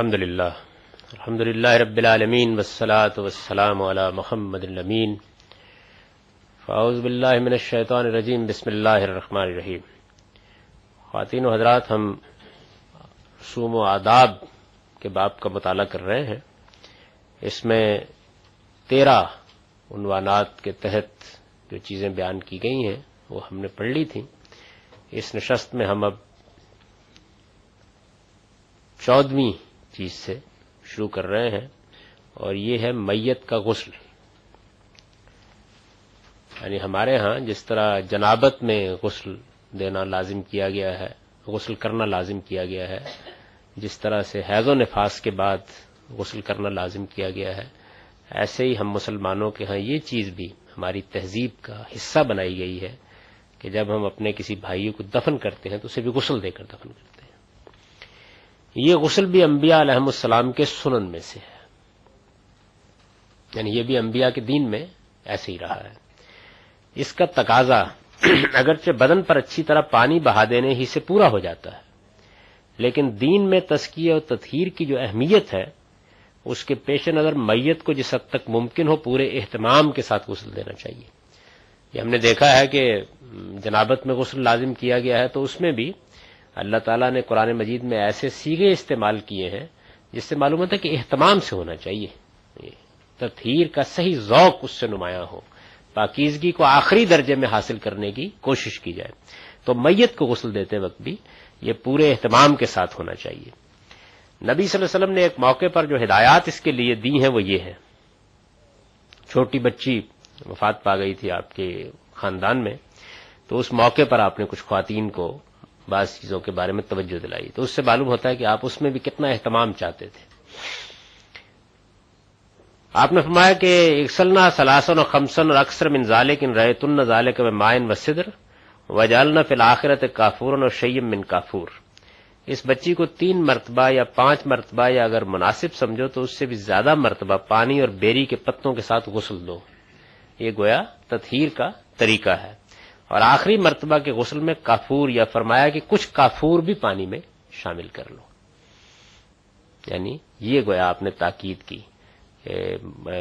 الحمد للہ الحمد للہ رب العالمین وسلاۃ وسلام علی محمد الامین فاؤز باللہ من الشیطان الرجیم بسم اللہ الرحمن الرحیم خواتین و حضرات، ہم رسوم و آداب کے باب کا مطالعہ کر رہے ہیں۔ اس میں تیرہ عنوانات کے تحت جو چیزیں بیان کی گئی ہیں، وہ ہم نے پڑھ لی تھیں۔ اس نشست میں ہم اب چودویں چیز سے شروع کر رہے ہیں اور یہ ہے میت کا غسل۔ یعنی ہمارے ہاں جس طرح جنابت میں غسل دینا لازم کیا گیا ہے، غسل کرنا لازم کیا گیا ہے، جس طرح سے حیض و نفاس کے بعد غسل کرنا لازم کیا گیا ہے، ایسے ہی ہم مسلمانوں کے ہاں یہ چیز بھی ہماری تہذیب کا حصہ بنائی گئی ہے کہ جب ہم اپنے کسی بھائیوں کو دفن کرتے ہیں تو اسے بھی غسل دے کر دفن کرتے ہیں۔ یہ غسل بھی انبیاء علیہ السلام کے سنن میں سے ہے۔ یعنی یہ بھی انبیاء کے دین میں ایسے ہی رہا ہے۔ اس کا تقاضا اگرچہ بدن پر اچھی طرح پانی بہا دینے ہی سے پورا ہو جاتا ہے، لیکن دین میں تسکیہ اور تطہیر کی جو اہمیت ہے، اس کے پیش نظر میت کو جس حد تک ممکن ہو پورے اہتمام کے ساتھ غسل دینا چاہیے۔ یہ ہم نے دیکھا ہے کہ جنابت میں غسل لازم کیا گیا ہے تو اس میں بھی اللہ تعالیٰ نے قرآن مجید میں ایسے سیگے استعمال کیے ہیں جس سے معلوم ہوتا ہے کہ اہتمام سے ہونا چاہیے۔ تطہیر کا صحیح ذوق اس سے نمایاں ہو۔ پاکیزگی کو آخری درجے میں حاصل کرنے کی کوشش کی جائے۔ تو میت کو غسل دیتے وقت بھی یہ پورے اہتمام کے ساتھ ہونا چاہیے۔ نبی صلی اللہ علیہ وسلم نے ایک موقع پر جو ہدایات اس کے لیے دی ہیں وہ یہ ہے چھوٹی بچی وفات پا گئی تھی آپ کے خاندان میں۔ تو اس موقع پر آپ نے کچھ خواتین کو بعض چیزوں کے بارے میں توجہ دلائی۔ تو اس سے معلوم ہوتا ہے کہ آپ اس میں بھی کتنا اہتمام چاہتے تھے۔ آپ نے فرمایا کہ اکسلنا سلاسن و خمسن اور اکثر من ذالک ان رہے تن ذالک میں مائن و صدر و جالنا فی الآخرت اور شیم من کافور۔ اس بچی کو تین مرتبہ یا پانچ مرتبہ یا اگر مناسب سمجھو تو اس سے بھی زیادہ مرتبہ پانی اور بیری کے پتوں کے ساتھ غسل دو۔ یہ گویا تطہیر کا طریقہ ہے۔ اور آخری مرتبہ کے غسل میں کافور یا فرمایا کہ کچھ کافور بھی پانی میں شامل کر لو۔ یعنی یہ گویا آپ نے تاکید کی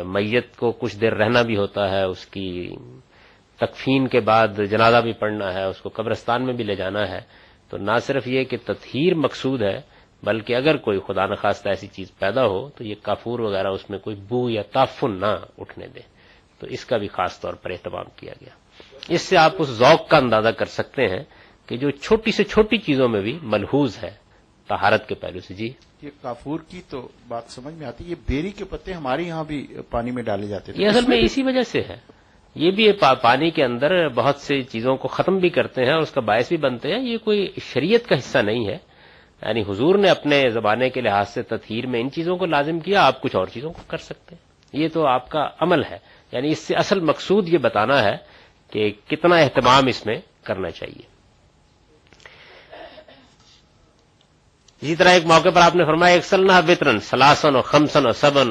میت کو کچھ دیر رہنا بھی ہوتا ہے، اس کی تکفین کے بعد جنازہ بھی پڑھنا ہے، اس کو قبرستان میں بھی لے جانا ہے۔ تو نہ صرف یہ کہ تطہیر مقصود ہے، بلکہ اگر کوئی خدا نخواستہ ایسی چیز پیدا ہو تو یہ کافور وغیرہ اس میں کوئی بو یا تعفن نہ اٹھنے دے۔ تو اس کا بھی خاص طور پر اہتمام کیا گیا۔ اس سے آپ اس ذوق کا اندازہ کر سکتے ہیں کہ جو چھوٹی سے چھوٹی چیزوں میں بھی ملحوظ ہے۔ تہارت کے پہلو سے جی۔ یہ کافور کی تو بات سمجھ میں آتی ہے یہ بیری کے پتے ہمارے یہاں بھی پانی میں ڈالے جاتے تھے۔ یہ اصل میں اسی وجہ سے ہے۔ یہ بھی پانی کے اندر بہت سی چیزوں کو ختم بھی کرتے ہیں اور اس کا باعث بھی بنتے ہیں۔ یہ کوئی شریعت کا حصہ نہیں ہے۔ یعنی حضور نے اپنے زبانے کے لحاظ سے تطہیر میں ان چیزوں کو لازم کیا آپ کچھ اور چیزوں کو کر سکتے ہیں۔ یہ تو آپ کا عمل ہے۔ یعنی اس سے اصل مقصود یہ بتانا ہے کہ کتنا اہتمام اس میں کرنا چاہیے۔ اسی طرح ایک موقع پر آپ نے فرمایا ایک سلنا وطرن سلاسن اور خمسن اور سبن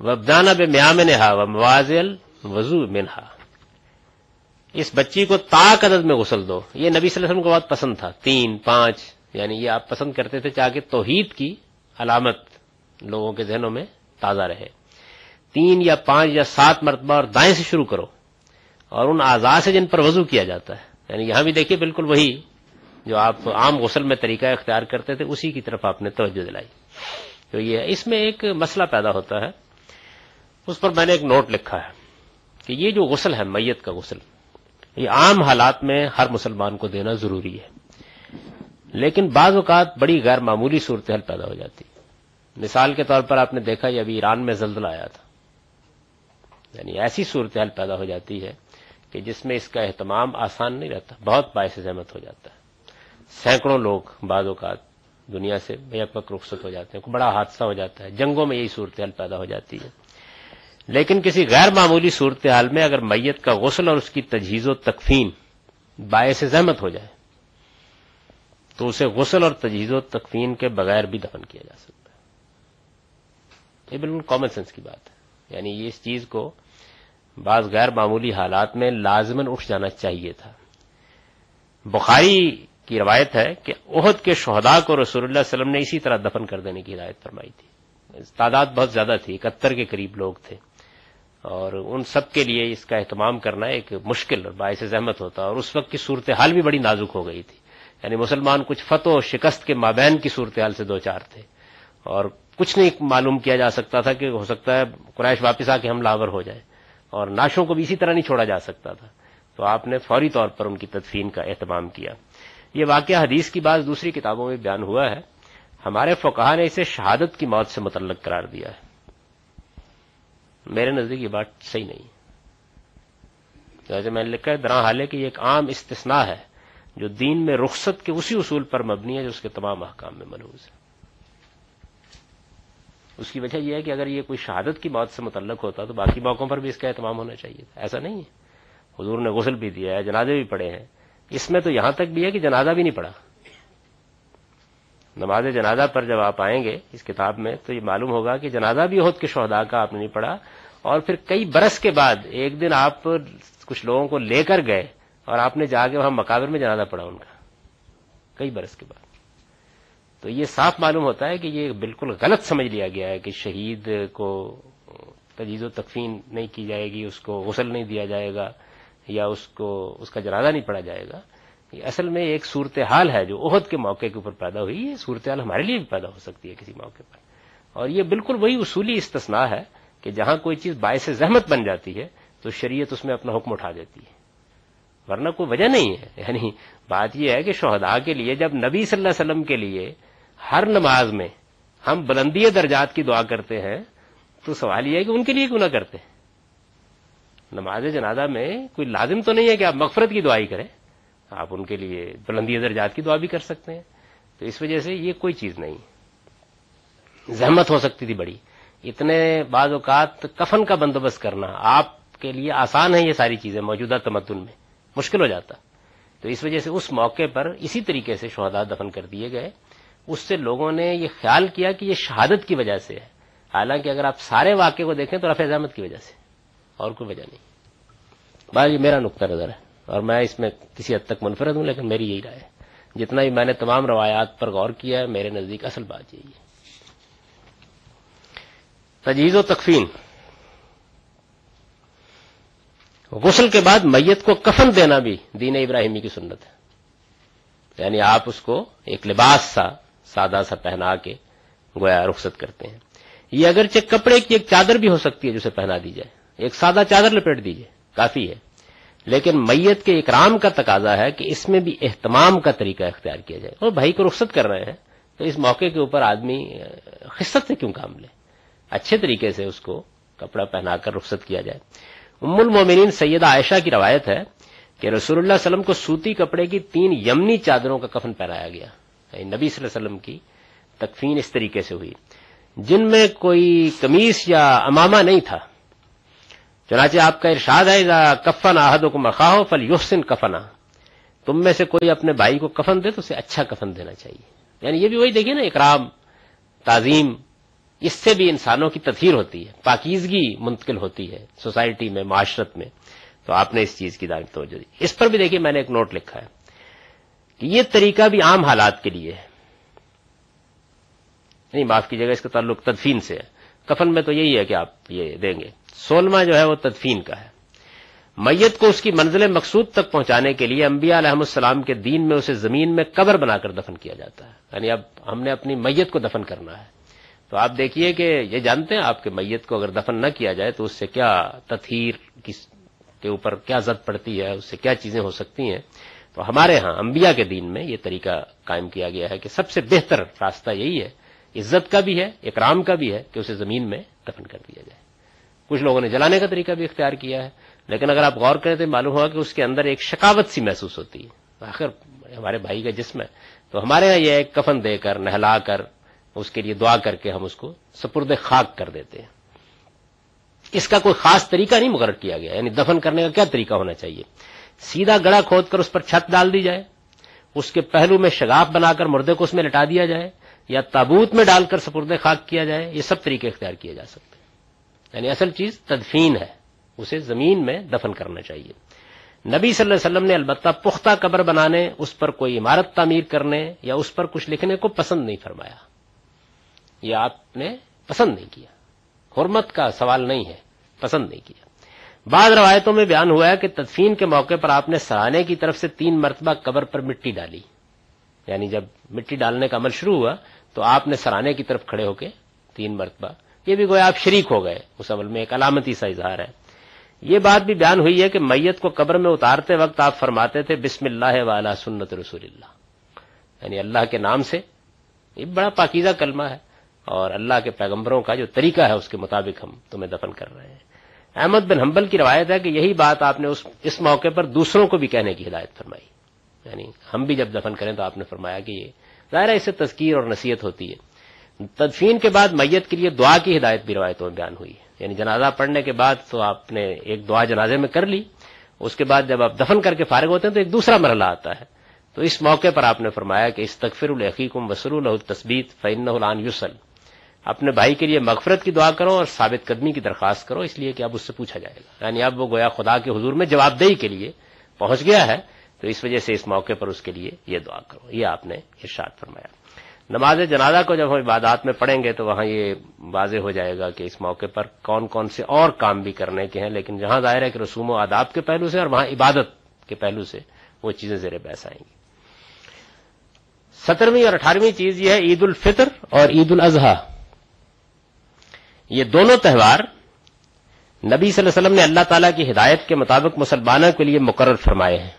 وبدانا بے میام نہا و موازل وضو منہا۔ اس بچی کو تاک عدد میں غسل دو۔ یہ نبی صلی اللہ علیہ وسلم کو بہت پسند تھا۔ تین، پانچ یعنی یہ آپ پسند کرتے تھے چاہ کے توحید کی علامت لوگوں کے ذہنوں میں تازہ رہے۔ تین یا پانچ یا سات مرتبہ اور دائیں سے شروع کرو۔ اور ان اعضاء سے جن پر وضو کیا جاتا ہے۔ یعنی یہاں بھی دیکھیے بالکل وہی جو آپ عام غسل میں طریقہ اختیار کرتے تھے، اسی کی طرف آپ نے توجہ دلائی۔ تو یہ اس میں ایک مسئلہ پیدا ہوتا ہے۔ اس پر میں نے ایک نوٹ لکھا ہے کہ یہ جو غسل ہے، میت کا غسل، یہ عام حالات میں ہر مسلمان کو دینا ضروری ہے۔ لیکن بعض اوقات بڑی غیر معمولی صورتحال پیدا ہو جاتی۔ مثال کے طور پر آپ نے دیکھا، یہ ابھی ایران میں زلزلہ آیا تھا۔ یعنی ایسی صورتحال پیدا ہو جاتی ہے کہ جس میں اس کا اہتمام آسان نہیں رہتا، بہت باعث زحمت ہو جاتا ہے۔ سینکڑوں لوگ بعض اوقات دنیا سے بیک وقت رخصت ہو جاتے ہیں بڑا حادثہ ہو جاتا ہے، جنگوں میں یہی صورتحال پیدا ہو جاتی ہے۔ لیکن کسی غیر معمولی صورتحال میں اگر میت کا غسل اور اس کی تجہیز و تکفین باعث زحمت ہو جائے، تو اسے غسل اور تجہیز و تکفین کے بغیر بھی دفن کیا جا سکتا ہے۔ یہ بالکل کامن سینس کی بات ہے۔ یعنی یہ اس چیز کو بعض غیر معمولی حالات میں لازمن اٹھ جانا چاہیے تھا۔ بخاری کی روایت ہے کہ عہد کے شہداء کو رسول اللہ علیہ وسلم نے اسی طرح دفن کر دینے کی ہدایت فرمائی تھی۔ تعداد بہت زیادہ تھی، اکہتر کے قریب لوگ تھے۔ اور ان سب کے لیے اس کا اہتمام کرنا ایک مشکل اور باعث زحمت ہوتا اور اس وقت کی صورتحال بھی بڑی نازک ہو گئی تھی۔ یعنی مسلمان کچھ فتح و شکست کے مابین کی صورتحال سے دو چار تھے۔ اور کچھ نہیں معلوم کیا جا سکتا تھا کہ ہو سکتا ہے قریش واپس آ کے ہم لاور ہو جائے اور ناشوں کو بھی اسی طرح نہیں چھوڑا جا سکتا تھا۔ تو آپ نے فوری طور پر ان کی تدفین کا اہتمام کیا۔ یہ واقعہ حدیث کی بات دوسری کتابوں میں بیان ہوا ہے۔ ہمارے فقہ نے اسے شہادت کی موت سے متعلق قرار دیا ہے۔ میرے نزدیک یہ بات صحیح نہیں جیسے میں نے لکھا ہے درا حال ہے کہ یہ ایک عام استثناء ہے جو دین میں رخصت کے اسی اصول پر مبنی ہے جو اس کے تمام احکام میں ملوز ہے۔ اس کی وجہ یہ ہے کہ اگر یہ کوئی شہادت کی موت سے متعلق ہوتا تو باقی موقعوں پر بھی اس کا اہتمام ہونا چاہیے تھا۔ ایسا نہیں ہے۔ حضور نے غسل بھی دیا ہے، جنازے بھی پڑے ہیں۔ اس میں تو یہاں تک بھی ہے کہ جنازہ بھی نہیں پڑا۔ نماز جنازہ پر جب آپ آئیں گے اس کتاب میں تو یہ معلوم ہوگا کہ جنازہ بھی عہد کے شہدا کا آپ نے نہیں پڑھا۔ اور پھر کئی برس کے بعد ایک دن آپ کچھ لوگوں کو لے کر گئے اور آپ نے جا کے وہاں مقابر میں جنازہ پڑا ان کا۔ کئی برس کے بعد۔ تو یہ صاف معلوم ہوتا ہے کہ یہ بالکل غلط سمجھ لیا گیا ہے کہ شہید کو تجیز و تکفین نہیں کی جائے گی، اس کو غسل نہیں دیا جائے گا یا اس کو، اس کا جنازہ نہیں پڑا جائے گا۔ یہ اصل میں ایک صورتحال ہے جو عہد کے موقع کے اوپر پیدا ہوئی، یہ صورتحال ہمارے لیے بھی پیدا ہو سکتی ہے کسی موقع پر۔ اور یہ بالکل وہی اصولی استثناء ہے کہ جہاں کوئی چیز باعث زحمت بن جاتی ہے تو شریعت اس میں اپنا حکم اٹھا دیتی ہے۔ ورنہ کوئی وجہ نہیں ہے۔ یعنی بات یہ ہے کہ شہداء کے لیے جب نبی صلی اللہ علیہ وسلم کے لیے ہر نماز میں ہم بلندی درجات کی دعا کرتے ہیں، تو سوال یہ ہے کہ ان کے لیے کیوں نہ کرتے؟ نماز جنازہ میں کوئی لازم تو نہیں ہے کہ آپ مغفرت کی دعائی کریں، آپ ان کے لیے بلندی درجات کی دعا بھی کر سکتے ہیں، تو اس وجہ سے یہ کوئی چیز نہیں۔ زحمت ہو سکتی تھی بڑی۔ اتنے بعض اوقات کفن کا بندوبست کرنا، آپ کے لیے آسان ہے یہ ساری چیزیں موجودہ تمدن میں، مشکل ہو جاتا۔ تو اس وجہ سے اس موقع پر اسی طریقے سے شہدا دفن کر دیے گئے۔ اس سے لوگوں نے یہ خیال کیا کہ یہ شہادت کی وجہ سے ہے۔ حالانکہ اگر آپ سارے واقعے کو دیکھیں تو رفع احمد کی وجہ سے، اور کوئی وجہ نہیں۔ بھائی یہ میرا نقطہ نظر ہے، اور میں اس میں کسی حد تک منفرد ہوں، لیکن میری یہی رائے ہے۔ جتنا بھی میں نے تمام روایات پر غور کیا ہے، میرے نزدیک اصل بات یہی ہے۔ تجہیز و تکفین۔ غسل کے بعد میت کو کفن دینا بھی دین ابراہیمی کی سنت ہے۔ یعنی آپ اس کو ایک لباس سا سادہ سا پہنا کے گویا رخصت کرتے ہیں۔ یہ اگرچہ کپڑے کی ایک چادر بھی ہو سکتی ہے جسے پہنا دی جائے۔ ایک سادہ چادر لپیٹ دیجیے کافی ہے۔ لیکن میت کے اکرام کا تقاضا ہے کہ اس میں بھی اہتمام کا طریقہ اختیار کیا جائے۔ اور بھائی کو رخصت کر رہے ہیں، تو اس موقع کے اوپر آدمی خصت سے کیوں کام لے؟ اچھے طریقے سے اس کو کپڑا پہنا کر رخصت کیا جائے۔ ام المومنین سیدہ عائشہ کی روایت ہے کہ رسول اللہ علیہ وسلم کو سوتی کپڑے کی تین یمنی چادروں کا کفن پہنایا گیا۔ یعنی نبی صلی اللہ علیہ وسلم کی تکفین اس طریقے سے ہوئی۔ جن میں کوئی کمیز یا امامہ نہیں تھا، چنانچہ آپ کا ارشاد ہے کفن آہد کو مخواہ فل یوسن کفنا تم میں سے کوئی اپنے بھائی کو کفن دے تو اسے اچھا کفن دینا چاہیے۔ یعنی یہ بھی وہی دیکھیے نا، اکرام، تعظیم، اس سے بھی انسانوں کی تطہیر ہوتی ہے، پاکیزگی منتقل ہوتی ہے سوسائٹی میں، معاشرت میں۔ تو آپ نے اس چیز کی دار توجہ دی۔ اس پر بھی دیکھیے، میں نے ایک نوٹ لکھا ہے۔ کہ یہ طریقہ بھی عام حالات کے لیے ہے۔ نہیں، معاف کیجیے گا اس کا تعلق تدفین سے ہے۔ کفن میں تو یہی ہے کہ آپ یہ دیں گے۔ سولما جو ہے وہ تدفین کا ہے۔ میت کو اس کی منزل مقصود تک پہنچانے کے لیے انبیاء علیہ السلام کے دین میں اسے زمین میں قبر بنا کر دفن کیا جاتا ہے۔ یعنی اب ہم نے اپنی میت کو دفن کرنا ہے۔ تو آپ دیکھیے کہ یہ جانتے ہیں آپ کے میت کو اگر دفن نہ کیا جائے تو اس سے کیا تطہیر کے اوپر کیا زد پڑتی ہے، اس سے کیا چیزیں ہو سکتی ہیں۔ تو ہمارے ہاں انبیاء کے دین میں یہ طریقہ قائم کیا گیا ہے کہ سب سے بہتر راستہ یہی ہے، عزت کا بھی ہے، اکرام کا بھی ہے کہ اسے زمین میں دفن کر دیا جائے۔ کچھ لوگوں نے جلانے کا طریقہ بھی اختیار کیا ہے، لیکن اگر آپ غور کریں تو معلوم ہوا کہ اس کے اندر ایک شکاوت سی محسوس ہوتی ہے۔ آخر ہمارے بھائی کا جسم ہے، تو ہمارے یہاں یہ ایک کفن دے کر، نہلا کر، اس کے لیے دعا کر کے ہم اس کو سپرد خاک کر دیتے ہیں۔ اس کا کوئی خاص طریقہ نہیں مقرر کیا گیا یعنی دفن کرنے کا کیا طریقہ ہونا چاہیے؟ سیدھا گڑا کھود کر اس پر چھت ڈال دی جائے، اس کے پہلو میں شگاف بنا کر مردے کو اس میں لٹا دیا جائے، یا تابوت میں ڈال کر سپرد خاک کیا جائے، یہ سب طریقے اختیار کیے جا سکتے ہیں۔ یعنی اصل چیز تدفین ہے، اسے زمین میں دفن کرنا چاہیے۔ نبی صلی اللہ علیہ وسلم نے البتہ پختہ قبر بنانے، اس پر کوئی عمارت تعمیر کرنے یا اس پر کچھ لکھنے کو پسند نہیں فرمایا۔ یہ آپ نے پسند نہیں کیا۔ حرمت کا سوال نہیں ہے، پسند نہیں کیا۔ بعض روایتوں میں بیان ہوا ہے کہ تدفین کے موقع پر آپ نے سرانے کی طرف سے تین مرتبہ قبر پر مٹی ڈالی۔ یعنی جب مٹی ڈالنے کا عمل شروع ہوا تو آپ نے سرانے کی طرف کھڑے ہو کے تین مرتبہ، یہ بھی گویا آپ شریک ہو گئے، اس عمل میں ایک علامتی سا اظہار ہے۔ یہ بات بھی بیان ہوئی ہے کہ میت کو قبر میں اتارتے وقت آپ فرماتے تھے، بسم اللہ والا سنت رسول اللہ۔ یعنی اللہ کے نام سے، یہ بڑا پاکیزہ کلمہ ہے اور اللہ کے پیغمبروں کا جو طریقہ ہے اس کے مطابق ہم تمہیں دفن کر رہے ہیں۔ احمد بن حنبل کی روایت ہے کہ یہی بات آپ نے اس اس موقع پر دوسروں کو بھی کہنے کی ہدایت فرمائی۔ یعنی ہم بھی جب دفن کریں تو آپ نے فرمایا کہ یہ ظاہر ہے اس سے تذکیر اور نصیحت ہوتی ہے۔ تدفین کے بعد میت کے لیے دعا کی ہدایت بھی روایتوں میں بیان ہوئی ہے۔ یعنی جنازہ پڑھنے کے بعد تو آپ نے ایک دعا جنازے میں کر لی۔ اس کے بعد جب آپ دفن کر کے فارغ ہوتے ہیں تو ایک دوسرا مرحلہ آتا ہے۔ تو اس موقع پر آپ نے فرمایا کہ استغفر الحقیقم وسر التصبیت فعن العان یوسل اپنے بھائی کے لیے مغفرت کی دعا کرو اور ثابت قدمی کی درخواست کرو، اس لیے کہ اب اس سے پوچھا جائے گا۔ یعنی اب وہ گویا خدا کے حضور میں جواب دہی کے لیے پہنچ گیا ہے، تو اس وجہ سے اس موقع پر اس کے لیے یہ دعا کرو۔ یہ آپ نے ارشاد فرمایا۔ نماز جنازہ کو جب ہم عبادات میں پڑھیں گے تو وہاں یہ واضح ہو جائے گا کہ اس موقع پر کون کون سے اور کام بھی کرنے کے ہیں، لیکن جہاں ظاہر ہے کہ رسوم و آداب کے پہلو سے اور وہاں عبادت کے پہلو سے وہ چیزیں زیر بحث آئیں گی۔ سترویں اور اٹھارہویں چیز یہ ہے عید الفطر اور عید الاضحی۔ یہ دونوں تہوار نبی صلی اللہ علیہ وسلم نے اللہ تعالی کی ہدایت کے مطابق مسلمانوں کے لیے مقرر فرمائے ہیں۔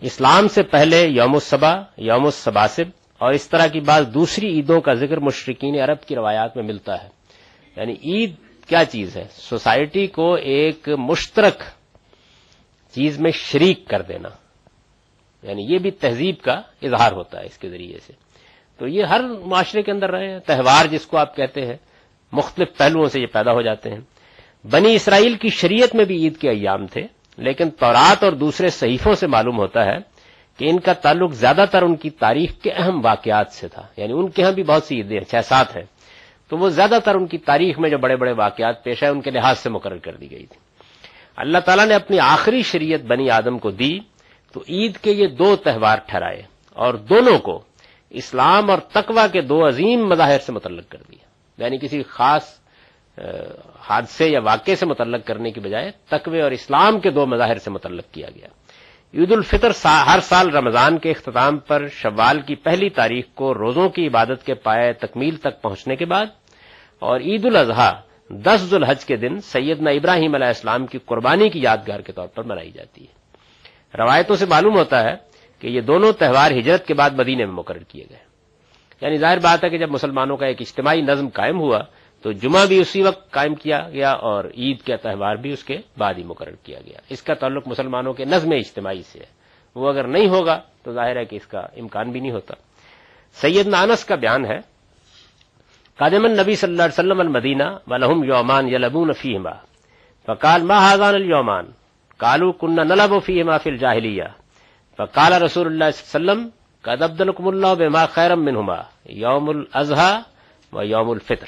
اسلام سے پہلے یوم الصبا یوم الصباسب اور اس طرح کی بعض دوسری عیدوں کا ذکر مشرقین عرب کی روایات میں ملتا ہے۔ یعنی عید کیا چیز ہے؟ سوسائٹی کو ایک مشترک چیز میں شریک کر دینا۔ یعنی یہ بھی تہذیب کا اظہار ہوتا ہے اس کے ذریعے سے۔ تو یہ ہر معاشرے کے اندر رہے ہیں۔ تہوار جس کو آپ کہتے ہیں مختلف پہلوؤں سے یہ پیدا ہو جاتے ہیں۔ بنی اسرائیل کی شریعت میں بھی عید کے ایام تھے، لیکن تورات اور دوسرے صحیفوں سے معلوم ہوتا ہے کہ ان کا تعلق زیادہ تر ان کی تاریخ کے اہم واقعات سے تھا۔ یعنی ان کے ہاں بھی بہت سی عیدیں چھ سات ہیں۔ تو وہ زیادہ تر ان کی تاریخ میں جو بڑے بڑے واقعات پیش ہے ان کے لحاظ سے مقرر کر دی گئی تھی۔ اللہ تعالیٰ نے اپنی آخری شریعت بنی آدم کو دی، تو عید کے یہ دو تہوار ٹھہرائے اور دونوں کو اسلام اور تقوا کے دو عظیم مظاہر سے متعلق کر دیا۔ یعنی کسی خاص حادثے یا واقعے سے متعلق کرنے کی بجائے تقوی اور اسلام کے دو مظاہر سے متعلق کیا گیا۔ عید الفطر ہر سال رمضان کے اختتام پر شوال کی پہلی تاریخ کو روزوں کی عبادت کے پائے تکمیل تک پہنچنے کے بعد اور عید الاضحیٰ، دس ذوالحج کے دن سیدنا ابراہیم علیہ السلام کی قربانی کی یادگار کے طور پر منائی جاتی ہے۔ روایتوں سے معلوم ہوتا ہے کہ یہ دونوں تہوار ہجرت کے بعد مدینے میں مقرر کیے گئے۔ یعنی ظاہر بات ہے کہ جب مسلمانوں کا ایک اجتماعی نظم قائم ہوا، تو جمعہ بھی اسی وقت قائم کیا گیا اور عید کا تہوار بھی اس کے بعد ہی مقرر کیا گیا۔ اس کا تعلق مسلمانوں کے نظم اجتماعی سے ہے۔ وہ اگر نہیں ہوگا، تو ظاہر ہے کہ اس کا امکان بھی نہیں ہوتا۔ سید نانس کا بیان ہے قادم نبی صلی اللہ علیہ وسلم المدینہ ولہم یومان یلبون فیہما۔ فقال، ما حاضان اليومان؟ کالو کن نلب فیہما فی الجاہلیہ۔ فقال رسول اللہ صلی اللہ علیہ وسلم قد عبدالکم اللہ بما خیرم منہما یوم الاضحیٰ و یوم الفطر۔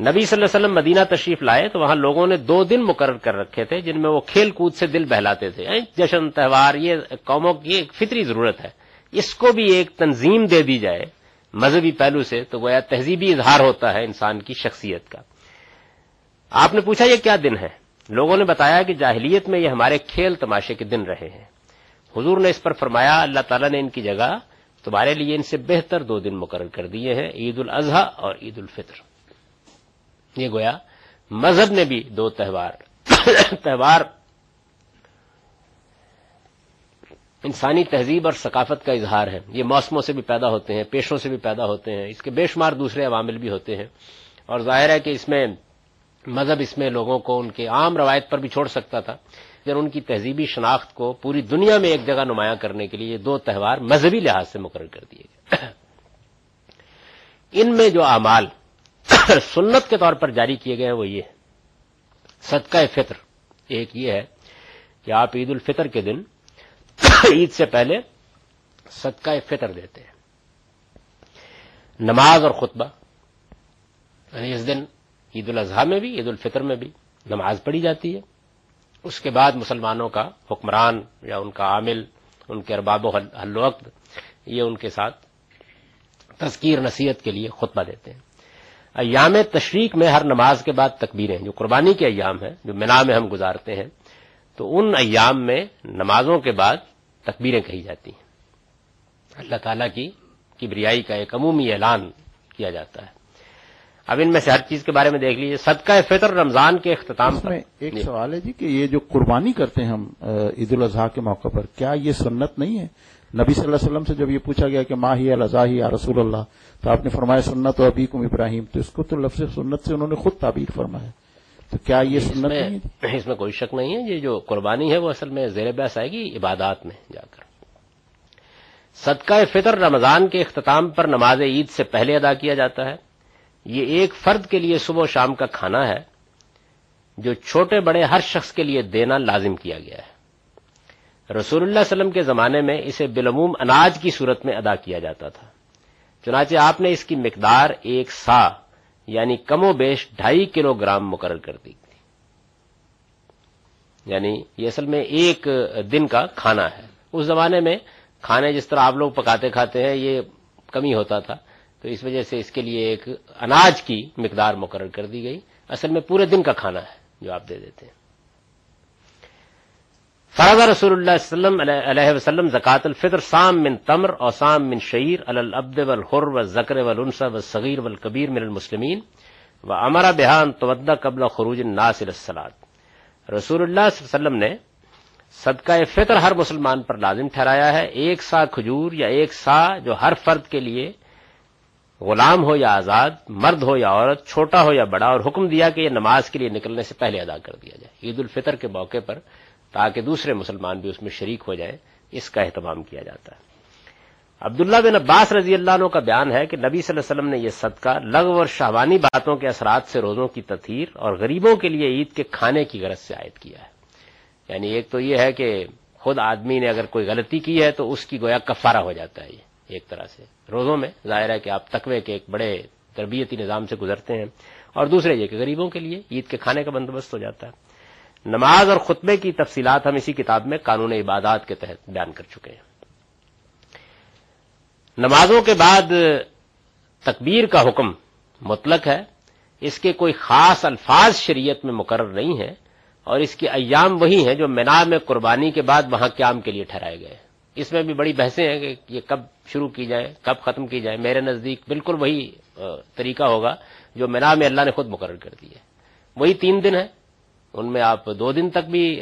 نبی صلی اللہ علیہ وسلم مدینہ تشریف لائے تو وہاں لوگوں نے دو دن مقرر کر رکھے تھے جن میں وہ کھیل کود سے دل بہلاتے تھے۔ جشن، تہوار، یہ قوموں کی ایک فطری ضرورت ہے۔ اس کو بھی ایک تنظیم دے دی جائے مذہبی پہلو سے تو وہ تہذیبی اظہار ہوتا ہے انسان کی شخصیت کا۔ آپ نے پوچھا یہ کیا دن ہے؟ لوگوں نے بتایا کہ جاہلیت میں یہ ہمارے کھیل تماشے کے دن رہے ہیں۔ حضور نے اس پر فرمایا، اللہ تعالیٰ نے ان کی جگہ تمہارے لیے ان سے بہتر دو دن مقرر کر دیے ہیں، عید الاضحیٰ اور عید الفطر۔ یہ گویا، مذہب نے بھی دو تہوار تہوار انسانی تہذیب اور ثقافت کا اظہار ہے۔ یہ موسموں سے بھی پیدا ہوتے ہیں، پیشوں سے بھی پیدا ہوتے ہیں۔ اس کے بے شمار دوسرے عوامل بھی ہوتے ہیں۔ اور ظاہر ہے کہ اس میں مذہب اس میں لوگوں کو ان کے عام روایت پر بھی چھوڑ سکتا تھا پھر ان کی تہذیبی شناخت کو پوری دنیا میں ایک جگہ نمایاں کرنے کے لیے یہ دو تہوار مذہبی لحاظ سے مقرر کر دیے گئے۔ ان میں جو اعمال سنت کے طور پر جاری کیے گئے ہیں وہ یہ صدقہ فطر، ایک یہ ہے کہ آپ عید الفطر کے دن عید سے پہلے صدقہ فطر دیتے ہیں۔ نماز اور خطبہ یعنی اس دن عید الاضحیٰ میں بھی، عید الفطر میں بھی نماز پڑھی جاتی ہے۔ اس کے بعد مسلمانوں کا حکمران یا ان کا عامل، ان کے ارباب و حل وقت یہ ان کے ساتھ تذکیر، نصیحت کے لیے خطبہ دیتے ہیں۔ ایام تشریق میں ہر نماز کے بعد تکبیریں، جو قربانی کے ایام ہیں، جو مینا میں ہم گزارتے ہیں، تو ان ایام میں نمازوں کے بعد تکبیریں کہی جاتی ہیں۔ اللہ تعالیٰ کی کبریائی کا ایک عمومی اعلان کیا جاتا ہے۔ اب ان میں سے ہر چیز کے بارے میں دیکھ لیجیے صدقہ فطر رمضان کے اختتام پر۔ ایک سوال ہے جی کہ یہ جو قربانی کرتے ہیں ہم عید الاضحیٰ کے موقع پر کیا یہ سنت نہیں ہے؟ نبی صلی اللہ علیہ وسلم سے جب یہ پوچھا گیا کہ ماہی الزاہی یا رسول اللہ تو آپ نے فرمایا سنت و ابھی کم ابراہیم۔ تو اس کو تو لفظ سنت سے انہوں نے خود تعبیر فرمایا۔ تو کیا یہ سنت نہیں ہے اس میں کوئی شک نہیں ہے۔ یہ جو قربانی ہے وہ اصل میں زیر بحث آئے گی عبادات میں جا کر۔ صدقہ فطر رمضان کے اختتام پر نماز عید سے پہلے ادا کیا جاتا ہے۔ یہ ایک فرد کے لیے صبح و شام کا کھانا ہے جو چھوٹے بڑے ہر شخص کے لیے دینا لازم کیا گیا ہے۔ رسول اللہ علیہ وسلم کے زمانے میں اسے بلعموم اناج کی صورت میں ادا کیا جاتا تھا۔ چنانچہ آپ نے اس کی مقدار ایک سا یعنی کم و بیش ڈھائی کلو گرام مقرر کر دی۔ تھی یعنی یہ اصل میں ایک دن کا کھانا ہے۔ اس زمانے میں کھانے جس طرح آپ لوگ پکاتے کھاتے ہیں، یہ کمی ہوتا تھا۔ تو اس وجہ سے اس کے لیے ایک اناج کی مقدار مقرر کر دی گئی۔ اصل میں پورے دن کا کھانا ہے جو آپ دے دیتے ہیں۔ فرض رسول اللہ وسلم علیہ وسلم زکات الفطر سام من تمر اور سام من شعیر البد والحر و ذکر والانسا والصغیر والکبیر من المسلمین و امرا بحان تودہ قبل خروج الناس السلاد رسول اللہ صلی اللہ علیہ وسلم نے صدقہ فطر ہر مسلمان پر لازم ٹھہرایا ہے۔ ایک سا کھجور یا ایک سا جو ہر فرد کے لیے غلام ہو یا آزاد، مرد ہو یا عورت، چھوٹا ہو یا بڑا، اور حکم دیا کہ یہ نماز کے لیے نکلنے سے پہلے ادا کر دیا جائے۔ عید الفطر کے موقع پر تاکہ دوسرے مسلمان بھی اس میں شریک ہو جائیں، اس کا اہتمام کیا جاتا ہے۔ عبداللہ بن عباس رضی اللہ عنہ کا بیان ہے کہ نبی صلی اللہ علیہ وسلم نے یہ صدقہ لغ اور شہوانی باتوں کے اثرات سے روزوں کی تطہیر اور غریبوں کے لیے عید کے کھانے کی غرض سے عائد کیا ہے۔ یعنی ایک تو یہ ہے کہ خود آدمی نے اگر کوئی غلطی کی ہے تو اس کی گویا کفارہ ہو جاتا ہے یہ۔ ایک طرح سے۔ روزوں میں ظاہر ہے کہ آپ تقوی کے ایک بڑے تربیتی نظام سے گزرتے ہیں۔ اور دوسرے یہ کہ غریبوں کے لیے عید کے کھانے کا بندوبست ہو جاتا ہے۔ نماز اور خطبے کی تفصیلات ہم اسی کتاب میں قانون عبادات کے تحت بیان کر چکے ہیں۔ نمازوں کے بعد تکبیر کا حکم مطلق ہے۔ اس کے کوئی خاص الفاظ شریعت میں مقرر نہیں ہے اور اس کے ایام وہی ہیں جو مینا میں قربانی کے بعد وہاں قیام کے لیے ٹھہرائے گئے ہیں۔ اس میں بھی بڑی بحثیں ہیں کہ یہ کب شروع کی جائے کب ختم کی جائے میرے نزدیک بالکل وہی طریقہ ہوگا جو مینا میں اللہ نے خود مقرر کر دی ہے۔ وہی تین دن ہے ان میں آپ دو دن تک بھی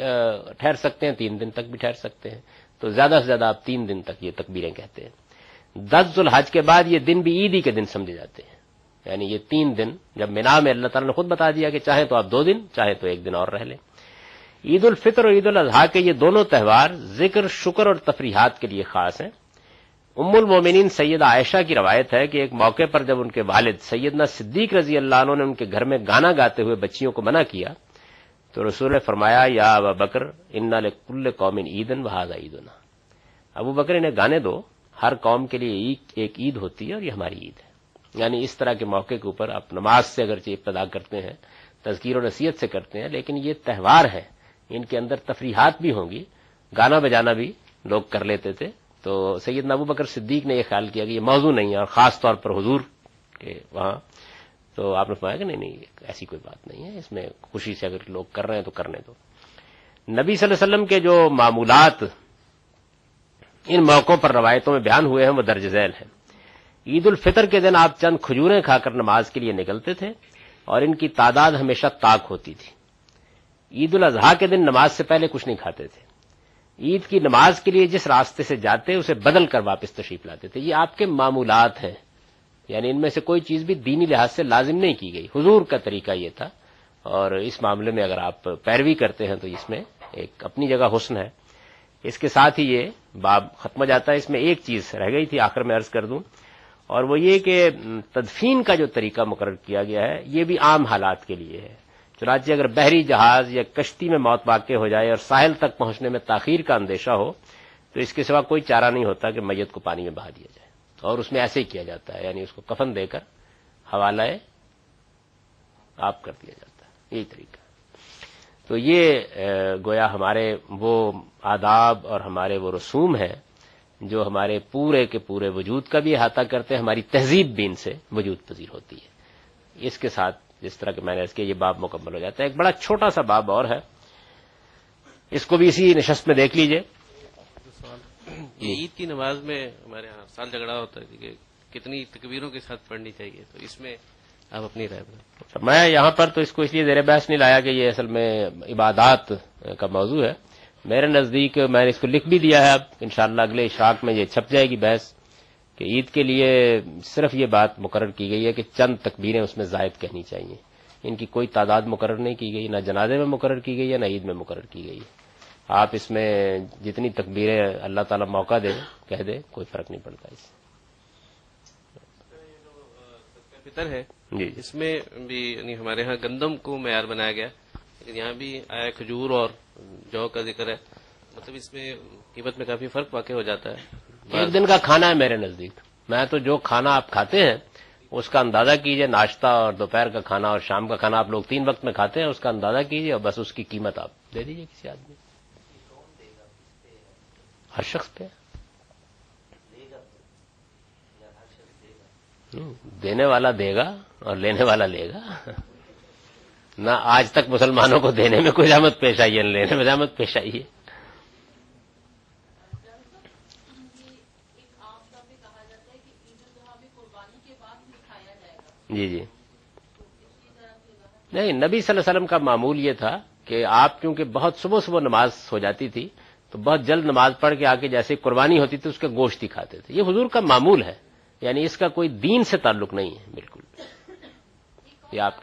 ٹھہر سکتے ہیں، تین دن تک بھی ٹھہر سکتے ہیں۔ تو زیادہ سے زیادہ آپ تین دن تک یہ تکبیریں کہتے ہیں۔ دس ذوالحج کے بعد یہ دن بھی عیدی کے دن سمجھے جاتے ہیں۔ یعنی یہ تین دن جب مینا میں اللہ تعالیٰ نے خود بتا دیا کہ چاہے تو آپ دو دن چاہے تو ایک دن اور رہ لیں۔ عید الفطر اور عید الاضحیٰ کے یہ دونوں تہوار ذکر، شکر اور تفریحات کے لیے خاص ہیں۔ ام المومنین سید عائشہ کی روایت ہے کہ ایک موقع پر جب ان کے والد سیدنا صدیق رضی اللہ عنہ نے ان کے گھر میں گانا گاتے ہوئے بچیوں کو منع کیا، تو رسول نے فرمایا، یا ابا بکر، ان کل قوم عیدن بہذا عید ابو بکر، انہیں گانے دو، ہر قوم کے لیے ایک عید ہوتی ہے اور یہ ہماری عید ہے۔ یعنی اس طرح کے موقع کے اوپر آپ نماز سے اگرچہ ابتدا کرتے ہیں، تذکیر و نصیحت سے کرتے ہیں، لیکن یہ تہوار ہے۔ ان کے اندر تفریحات بھی ہوں گی، گانا بجانا بھی لوگ کر لیتے تھے۔ تو سید نبو بکر صدیق نے یہ خیال کیا کہ یہ موضوع نہیں ہے اور خاص طور پر حضور کے وہاں۔ تو آپ نے فرمایا کہ نہیں نہیں ایسی کوئی بات نہیں ہے۔ اس میں خوشی سے اگر لوگ کر رہے ہیں تو کرنے دو نبی صلی اللہ علیہ وسلم کے جو معمولات، ان موقعوں پر روایتوں میں بیان ہوئے ہیں، وہ درج ذیل ہیں۔ عید الفطر کے دن آپ چند کھجوریں کھا کر نماز کے لیے نکلتے تھے اور ان کی تعداد ہمیشہ تاک ہوتی تھی۔ عید الاضحیٰ کے دن نماز سے پہلے کچھ نہیں کھاتے تھے۔ عید کی نماز کے لیے جس راستے سے جاتے اسے بدل کر واپس تشریف لاتے تھے۔ یہ آپ کے معمولات ہیں۔ یعنی ان میں سے کوئی چیز بھی دینی لحاظ سے لازم نہیں کی گئی۔ حضور کا طریقہ یہ تھا۔ اور اس معاملے میں اگر آپ پیروی کرتے ہیں تو اس میں ایک اپنی جگہ حسن ہے۔ اس کے ساتھ ہی یہ باب ختم ہو جاتا ہے۔ اس میں ایک چیز رہ گئی تھی، آخر میں عرض کر دوں۔ اور وہ یہ کہ تدفین کا جو طریقہ مقرر کیا گیا ہے، یہ بھی عام حالات کے لیے ہے۔ چنانچہ اگر بحری جہاز یا کشتی میں موت واقع ہو جائے اور ساحل تک پہنچنے میں تاخیر کا اندیشہ ہو، تو اس کے سوا کوئی چارہ نہیں ہوتا کہ میت کو پانی میں بہا دیا جائے۔ اور اس میں ایسے ہی کیا جاتا ہے یعنی اس کو کفن دے کر حوالہ آپ کر دیا جاتا ہے۔ یہی طریقہ۔ تو یہ گویا ہمارے وہ آداب اور ہمارے وہ رسوم ہیں جو ہمارے پورے کے پورے وجود کا بھی احاطہ کرتے ہیں، ہماری تہذیب بھی ان سے وجود پذیر ہوتی ہے۔ اس کے ساتھ جس طرح کہ میں نے اس کے یہ باب مکمل ہو جاتا ہے ایک بڑا چھوٹا سا باب اور ہے۔ اس کو بھی اسی نشست میں دیکھ لیجیے۔ عید کی نماز میں ہمارے یہاں سال جھگڑا ہوتا ہے کہ کتنی تکبیروں کے ساتھ پڑھنی چاہیے تو اس میں آپ اپنی رائے بتائیں میں یہاں پر تو اس کو اس لیے زیر بحث نہیں لایا کہ یہ اصل میں عبادات کا موضوع ہے۔ میرے نزدیک میں نے اس کو لکھ بھی دیا ہے۔ اب انشاءاللہ اگلے اشاق میں یہ چھپ جائے گی بحث۔ کہ عید کے لیے صرف یہ بات مقرر کی گئی ہے کہ چند تکبیریں اس میں زائد کہنی چاہیے۔ ان کی کوئی تعداد مقرر نہیں کی گئی نہ جنازے میں مقرر کی گئی ہے نہ عید میں مقرر کی گئی آپ اس میں جتنی تکبیریں اللہ تعالی موقع دے کہہ دے کوئی فرق نہیں پڑتا اس فطر ہے۔ جی اس میں بھی یعنی ہمارے ہاں گندم کو معیار بنایا گیا لیکن یہاں بھی آیا کھجور اور جو کا ذکر ہے مطلب اس میں قیمت میں کافی فرق واقع ہو جاتا ہے۔ ایک دن کا کھانا ہے میرے نزدیک۔ میں تو جو کھانا آپ کھاتے ہیں، اس کا اندازہ کیجیے، ناشتہ اور دوپہر کا کھانا اور شام کا کھانا آپ لوگ تین وقت میں کھاتے ہیں، اس کا اندازہ کیجیے اور بس اس کی قیمت آپ دے دیجیے کسی آدمی۔ ہر شخص پہ؟ دینے والا دے گا اور لینے والا لے گا۔ نہ آج تک مسلمانوں کو دینے میں کوئی رحمت پیش آئی ہے لینے میں رحمت پیش آئی ہے۔ جی جی۔ نہیں نبی صلی اللہ علیہ وسلم کا معمول یہ تھا کہ آپ کیونکہ بہت صبح صبح نماز ہو جاتی تھی تو بہت جلد نماز پڑھ کے آ کے جیسے قربانی ہوتی تھی اس کا گوشت ہی کھاتے تھے۔ یہ حضور کا معمول ہے یعنی اس کا کوئی دین سے تعلق نہیں ہے بالکل۔ یہ آپ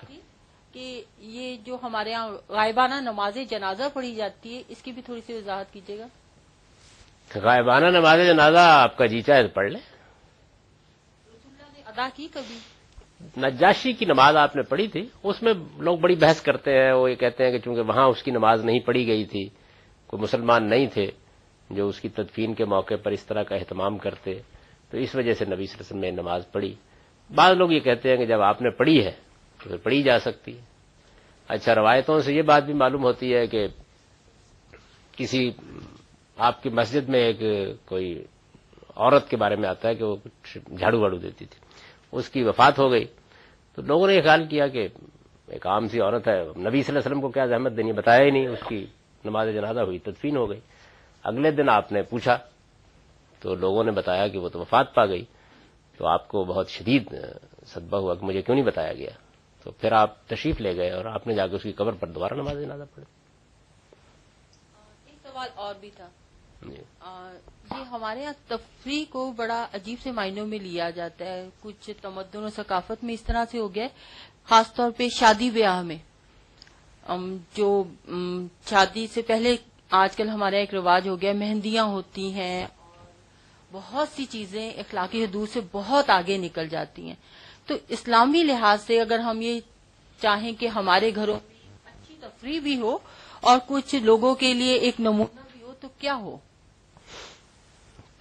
کہ یہ جو ہمارے یہاں غائبانہ نماز جنازہ پڑھی جاتی ہے اس کی بھی تھوڑی سی وضاحت کیجیے گا۔ غائبانہ نماز جنازہ آپ کا جی چاہے پڑھ لیں۔ ادا کی کبھی؟ نجاشی کی نماز آپ نے پڑھی تھی، اس میں لوگ بڑی بحث کرتے ہیں، وہ یہ کہتے ہیں کہ چونکہ وہاں اس کی نماز نہیں پڑھی گئی تھی، کوئی مسلمان نہیں تھے جو اس کی تدفین کے موقع پر اس طرح کا اہتمام کرتے، تو اس وجہ سے نبی صلی اللہ علیہ وسلم نے نماز پڑھی۔ بعض لوگ یہ کہتے ہیں کہ جب آپ نے پڑھی ہے تو پھر پڑھی جا سکتی۔ ہے اچھا روایتوں سے یہ بات بھی معلوم ہوتی ہے کہ کسی آپ کی مسجد میں ایک کوئی عورت کے بارے میں آتا ہے کہ وہ کچھ جھاڑو واڑو دیتی تھی۔ اس کی وفات ہو گئی۔ تو لوگوں نے یہ خیال کیا کہ ایک عام سی عورت ہے، نبی صلی اللہ علیہ وسلم کو کیا زحمت دینی بتایا ہی نہیں، اس کی نماز جنازہ ہوئی، تدفین ہو گئی۔ اگلے دن آپ نے پوچھا، تو لوگوں نے بتایا کہ وہ تو وفات پا گئی۔ تو آپ کو بہت شدید صدبہ ہوا کہ مجھے کیوں نہیں بتایا گیا۔ تو پھر آپ تشریف لے گئے اور آپ نے جا کے اس کی قبر پر دوبارہ نماز جنازہ پڑھی۔ ایک سوال اور بھی تھا۔ یہ ہمارے یہاں تفریح کو بڑا عجیب سے معنوں میں لیا جاتا ہے۔ کچھ تمدن و ثقافت میں اس طرح سے ہو گیا خاص طور پہ شادی بیاہ میں۔ جو شادی سے پہلے آج کل ہمارا ایک رواج ہو گیا، مہندیاں ہوتی ہیں۔ بہت سی چیزیں اخلاقی حدود سے بہت آگے نکل جاتی ہیں۔ تو اسلامی لحاظ سے اگر ہم یہ چاہیں کہ ہمارے گھروں میں اچھی تفریح بھی ہو اور کچھ لوگوں کے لیے ایک نمونہ بھی ہو، تو کیا ہو؟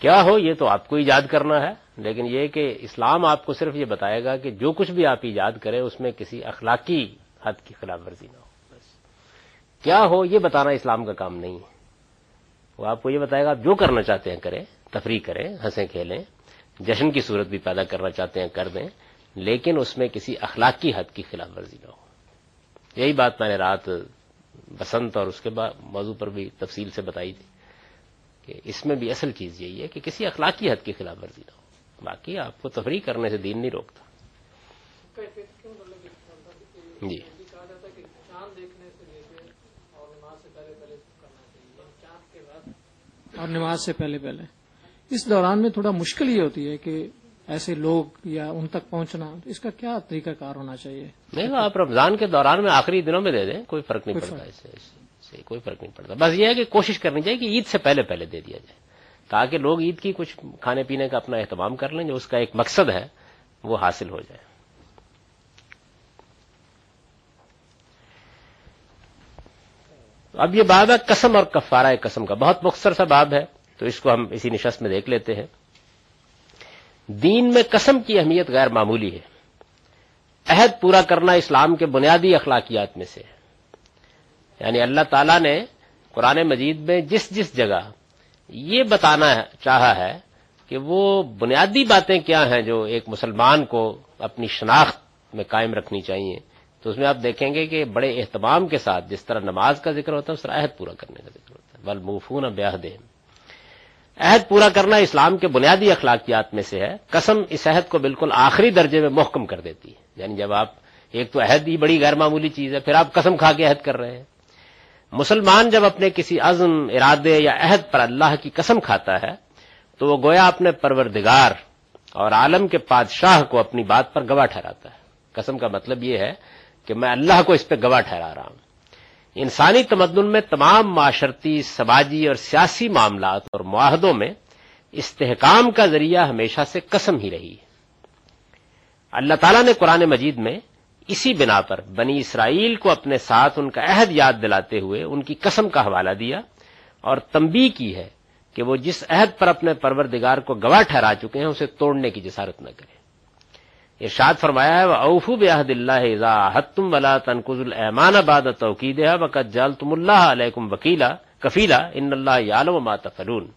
کیا ہو یہ تو آپ کو ایجاد کرنا ہے، لیکن یہ کہ اسلام آپ کو صرف یہ بتائے گا کہ جو کچھ بھی آپ ایجاد کریں، اس میں کسی اخلاقی حد کی خلاف ورزی نہ ہو، بس۔ کیا ہو یہ بتانا اسلام کا کام نہیں ہے۔ وہ آپ کو یہ بتائے گا، آپ جو کرنا چاہتے ہیں کریں، تفریح کریں، ہنسیں، کھیلیں، جشن کی صورت بھی پیدا کرنا چاہتے ہیں، کر دیں، لیکن اس میں کسی اخلاقی حد کی خلاف ورزی نہ ہو۔ یہی بات میں نے رات بسنت اور اس کے بعد موضوع پر بھی تفصیل سے بتائی تھی۔ کہ اس میں بھی اصل چیز یہی ہے کہ کسی اخلاقی حد کی خلاف ورزی نہ ہو۔ باقی آپ کو تفریح کرنے سے دین نہیں روکتا۔ جی۔ اور نماز سے پہلے پہلے۔ اس دوران میں تھوڑا مشکل یہ ہوتی ہے کہ ایسے لوگ یا ان تک پہنچنا اس کا کیا طریقہ کار ہونا چاہیے؟ نہیں آپ رمضان کے دوران میں آخری دنوں میں دے دیں کوئی فرق نہیں پڑتا اس سے۔ کوئی فرق نہیں پڑتا۔ بس یہ ہے کہ کوشش کرنی چاہیے کہ عید سے پہلے پہلے دے دیا جائے، تاکہ لوگ عید کی کچھ کھانے پینے کا اپنا اہتمام کر لیں، جو اس کا ایک مقصد ہے، وہ حاصل ہو جائے۔ اب یہ باب ہے قسم اور کفارہ قسم کا۔ بہت مختصر سا باب ہے، تو اس کو ہم اسی نشست میں دیکھ لیتے ہیں۔ دین میں قسم کی اہمیت غیر معمولی ہے۔ عہد پورا کرنا اسلام کے بنیادی اخلاقیات میں سے ہے۔ یعنی اللہ تعالیٰ نے قرآن مجید میں جس جس جگہ یہ بتانا چاہا ہے کہ وہ بنیادی باتیں کیا ہیں جو ایک مسلمان کو اپنی شناخت میں قائم رکھنی چاہیے۔ تو اس میں آپ دیکھیں گے کہ بڑے اہتمام کے ساتھ جس طرح نماز کا ذکر ہوتا ہے، اس طرح عہد پورا کرنے کا ذکر ہوتا ہے۔ بل مفون بیاہ عہد پورا کرنا اسلام کے بنیادی اخلاقیات میں سے ہے۔ قسم اس عہد کو بالکل آخری درجے میں محکم کر دیتی ہے۔ یعنی جب آپ ایک تو عہد ہی بڑی غیر معمولی چیز ہے، پھر آپ قسم کھا کے عہد کر رہے ہیں۔ مسلمان جب اپنے کسی عزم، ارادے یا عہد پر اللہ کی قسم کھاتا ہے، تو وہ گویا اپنے پروردگار اور عالم کے بادشاہ کو اپنی بات پر گواہ ٹھہراتا ہے۔ قسم کا مطلب یہ ہے کہ میں اللہ کو اس پہ گواہ ٹھہرا رہا ہوں۔ انسانی تمدن میں تمام معاشرتی، سماجی اور سیاسی معاملات اور معاہدوں میں استحکام کا ذریعہ ہمیشہ سے قسم ہی رہی ہے۔ اللہ تعالیٰ نے قرآن مجید میں اسی بنا پر بنی اسرائیل کو اپنے ساتھ ان کا عہد یاد دلاتے ہوئے ان کی قسم کا حوالہ دیا اور تمبی کی ہے کہ وہ جس عہد پر اپنے پروردگار کو گواہ ٹھہرا چکے ہیں، اسے توڑنے کی جسارت نہ کرے ارشاد فرمایا ہے وہ اوفو بحد اللہ حتم ولا تنقز المان آباد توقید ہے وقت جال تم اللہ علیہ وکیلا کفیلا ان اللہ عالم ما تفلون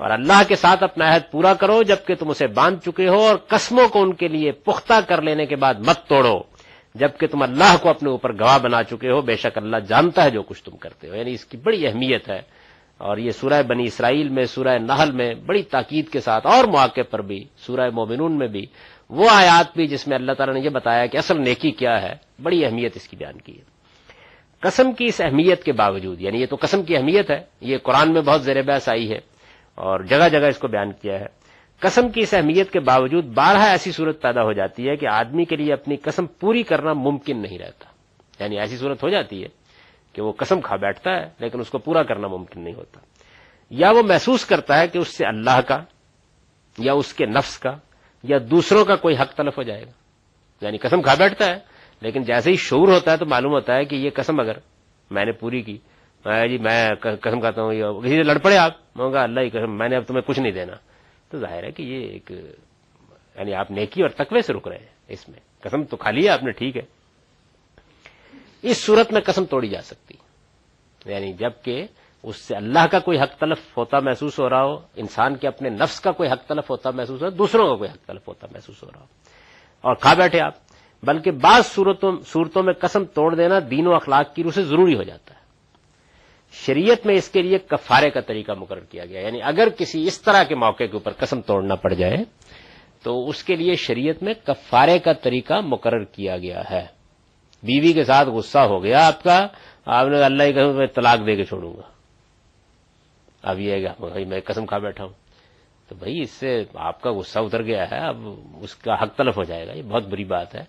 اور اللہ کے ساتھ اپنا عہد پورا کرو جبکہ تم اسے باندھ چکے ہو اور قسموں کو ان کے لیے پختہ کر لینے کے بعد مت توڑو۔ جبکہ تم اللہ کو اپنے اوپر گواہ بنا چکے ہو، بے شک اللہ جانتا ہے جو کچھ تم کرتے ہو۔ یعنی اس کی بڑی اہمیت ہے۔ اور یہ سورہ بنی اسرائیل میں، سورہ نحل میں بڑی تاکید کے ساتھ اور مواقع پر بھی، سورہ مومنون میں بھی، وہ آیات بھی جس میں اللہ تعالیٰ نے یہ بتایا کہ اصل نیکی کیا ہے۔ بڑی اہمیت اس کی بیان کی ہے۔ قسم کی اس اہمیت کے باوجود یعنی یہ تو قسم کی اہمیت ہے، یہ قرآن میں بہت زیر بحث آئی ہے اور جگہ جگہ اس کو بیان کیا ہے۔ قسم کی اس اہمیت کے باوجود بارہ ایسی صورت پیدا ہو جاتی ہے کہ آدمی کے لیے اپنی قسم پوری کرنا ممکن نہیں رہتا۔ یعنی ایسی صورت ہو جاتی ہے کہ وہ قسم کھا بیٹھتا ہے لیکن اس کو پورا کرنا ممکن نہیں ہوتا۔ یا وہ محسوس کرتا ہے کہ اس سے اللہ کا یا اس کے نفس کا یا دوسروں کا کوئی حق تلف ہو جائے گا۔ یعنی قسم کھا بیٹھتا ہے لیکن جیسے ہی شعور ہوتا ہے تو معلوم ہوتا ہے کہ یہ قسم اگر میں نے پوری کی جی میں قسم کھاتا ہوں کسی سے لڑ پڑے آپ، میں کہا اللہ کی قسم میں نے اب تمہیں کچھ نہیں دینا۔ تو ظاہر ہے کہ یہ ایک یعنی آپ نیکی اور تقوی سے رک رہے ہیں اس میں۔ قسم تو کھا لیا آپ نے ٹھیک ہے۔ اس صورت میں قسم توڑی جا سکتی۔ یعنی جبکہ اس سے اللہ کا کوئی حق تلف ہوتا محسوس ہو رہا ہو، انسان کے اپنے نفس کا کوئی حق تلف ہوتا محسوس ہو دوسروں کا کوئی حق تلف ہوتا محسوس ہو رہا ہو۔ اور کھا بیٹھے آپ، بلکہ بعض صورتوں میں قسم توڑ دینا دین و اخلاق کی روح سے ضروری ہو جاتا ہے۔ شریعت میں اس کے لیے کفارے کا طریقہ مقرر کیا گیا۔ یعنی اگر کسی اس طرح کے موقع کے اوپر قسم توڑنا پڑ جائے، تو اس کے لیے شریعت میں کفارے کا طریقہ مقرر کیا گیا ہے۔ بیوی کے ساتھ غصہ ہو گیا آپ کا، آپ نے اللہ ہی کہ میں طلاق دے کے چھوڑوں گا۔ اب یہ بھائی میں قسم کھا بیٹھا ہوں۔ تو بھائی اس سے آپ کا غصہ اتر گیا ہے، اب اس کا حق تلف ہو جائے گا۔ یہ بہت بری بات ہے۔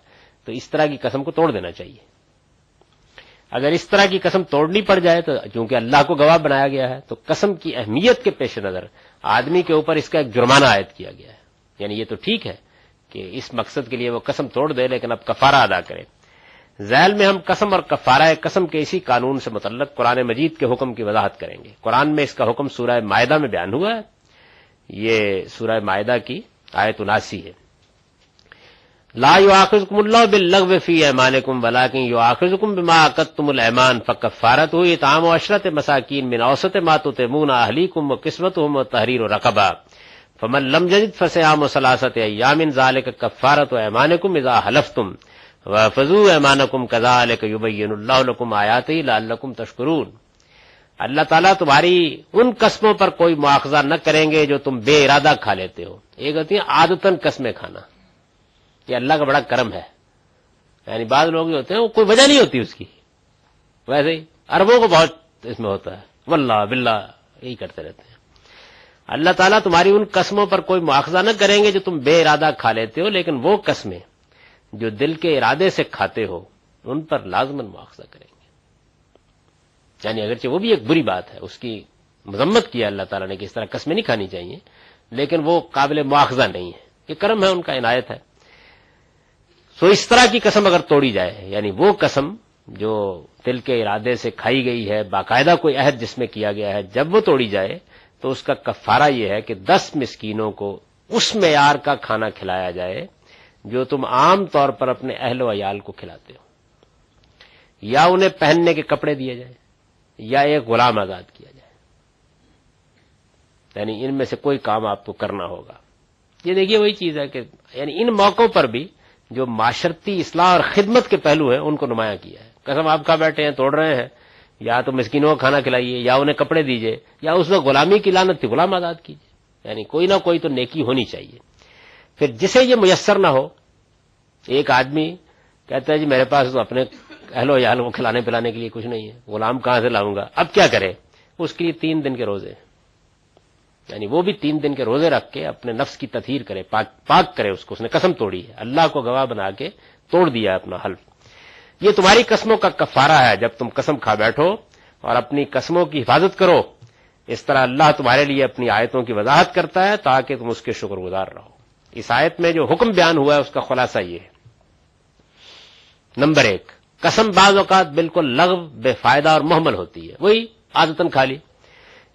تو اس طرح کی قسم کو توڑ دینا چاہیے۔ اگر اس طرح کی قسم توڑنی پڑ جائے تو چونکہ اللہ کو گواہ بنایا گیا ہے، تو قسم کی اہمیت کے پیش نظر آدمی کے اوپر اس کا ایک جرمانہ عائد کیا گیا ہے۔ یعنی یہ تو ٹھیک ہے کہ اس مقصد کے لیے وہ قسم توڑ دے، لیکن اب کفارہ ادا کرے۔ ذیل میں ہم قسم اور کفارہ قسم کے اسی قانون سے متعلق قرآن مجید کے حکم کی وضاحت کریں گے۔ قرآن میں اس کا حکم سورہ معدہ میں بیان ہوا ہے۔ یہ سورہ معدہ کی آیت اناسی ہے۔ لا یو يؤاخذكم الله باللغو في ايمانكم ولكن يؤاخذكم بما عقدتم الايمان فكفارته اطعام عشرة مساكين من اوسط ما تطعمون اهليكم وكسوتهم وتحرير رقبه فمن لم يجد فصيام ثلاثه ايام ذلك كفاره ايمانكم اذا حلفتم وفزوا ايمانكم كذلك يبين الله لكم اياته لعلكم تشكرون اللہ تعالیٰ تمہاری ان قسموں پر کوئی مواخذہ نہ کریں گے جو تم بے ارادہ کھا لیتے ہو ایک ہوتی ہے عادتن قسمیں کھانا یہ اللہ کا بڑا کرم ہے۔ یعنی بعض لوگ جو ہوتے ہیں وہ کوئی وجہ نہیں ہوتی اس کی۔ ویسے ہی اربوں کو بہت اس میں ہوتا ہے۔ واللہ باللہ، یہی کرتے رہتے ہیں۔ اللہ تعالیٰ تمہاری ان قسموں پر کوئی مواخذہ نہ کریں گے جو تم بے ارادہ کھا لیتے ہو، لیکن وہ قسمیں جو دل کے ارادے سے کھاتے ہو، ان پر لازمن مواخذہ کریں گے۔ یعنی اگرچہ وہ بھی ایک بری بات ہے، اس کی مذمت کیا اللہ تعالیٰ نے کہ اس طرح قسمیں نہیں کھانی چاہیے، لیکن وہ قابل مواخذہ نہیں ہے۔ یہ کرم ہے، ان کا عنایت ہے۔ تو اس طرح کی قسم اگر توڑی جائے یعنی وہ قسم جو دل کے ارادے سے کھائی گئی ہے، باقاعدہ کوئی عہد جس میں کیا گیا ہے، جب وہ توڑی جائے تو اس کا کفارہ یہ ہے کہ دس مسکینوں کو اس معیار کا کھانا کھلایا جائے جو تم عام طور پر اپنے اہل و عیال کو کھلاتے ہو۔ یا انہیں پہننے کے کپڑے دیے جائیں، یا ایک غلام آزاد کیا جائے۔ یعنی ان میں سے کوئی کام آپ کو کرنا ہوگا۔ یہ دیکھیے وہی چیز ہے کہ یعنی ان موقعوں پر بھی جو معاشرتی اصلاح اور خدمت کے پہلو ہیں، ان کو نمایاں کیا ہے۔ قسم، آپ کہاں بیٹھے ہیں، توڑ رہے ہیں۔ یا تو مسکینوں کا کھانا کھلائیے، یا انہیں کپڑے دیجیے یا اس میں غلامی کی لانت تھی، غلام آزاد کیجیے یعنی کوئی نہ کوئی تو نیکی ہونی چاہیے۔ پھر جسے یہ میسر نہ ہو، ایک آدمی کہتا ہے جی میرے پاس تو اپنے اہل و یال کو کھلانے پلانے کے لیے کچھ نہیں ہے، غلام کہاں سے لاؤں گا؟ اب کیا کرے؟ اس کے لیے تین دن کے روزے یعنی وہ بھی تین دن کے روزے رکھ کے اپنے نفس کی تطہیر کرے، پاک پاک کرے اس کو، اس نے قسم توڑی ہے۔ اللہ کو گواہ بنا کے توڑ دیا اپنا حلف۔ یہ تمہاری قسموں کا کفارہ ہے جب تم قسم کھا بیٹھو اور اپنی قسموں کی حفاظت کرو۔ اس طرح اللہ تمہارے لیے اپنی آیتوں کی وضاحت کرتا ہے تاکہ تم اس کے شکر گزار رہو۔ اس آیت میں جو حکم بیان ہوا ہے اس کا خلاصہ یہ ہے۔ نمبر ایک، قسم بعض اوقات بالکل لغو، بے فائدہ اور محمل ہوتی ہے۔ وہی آدتن خالی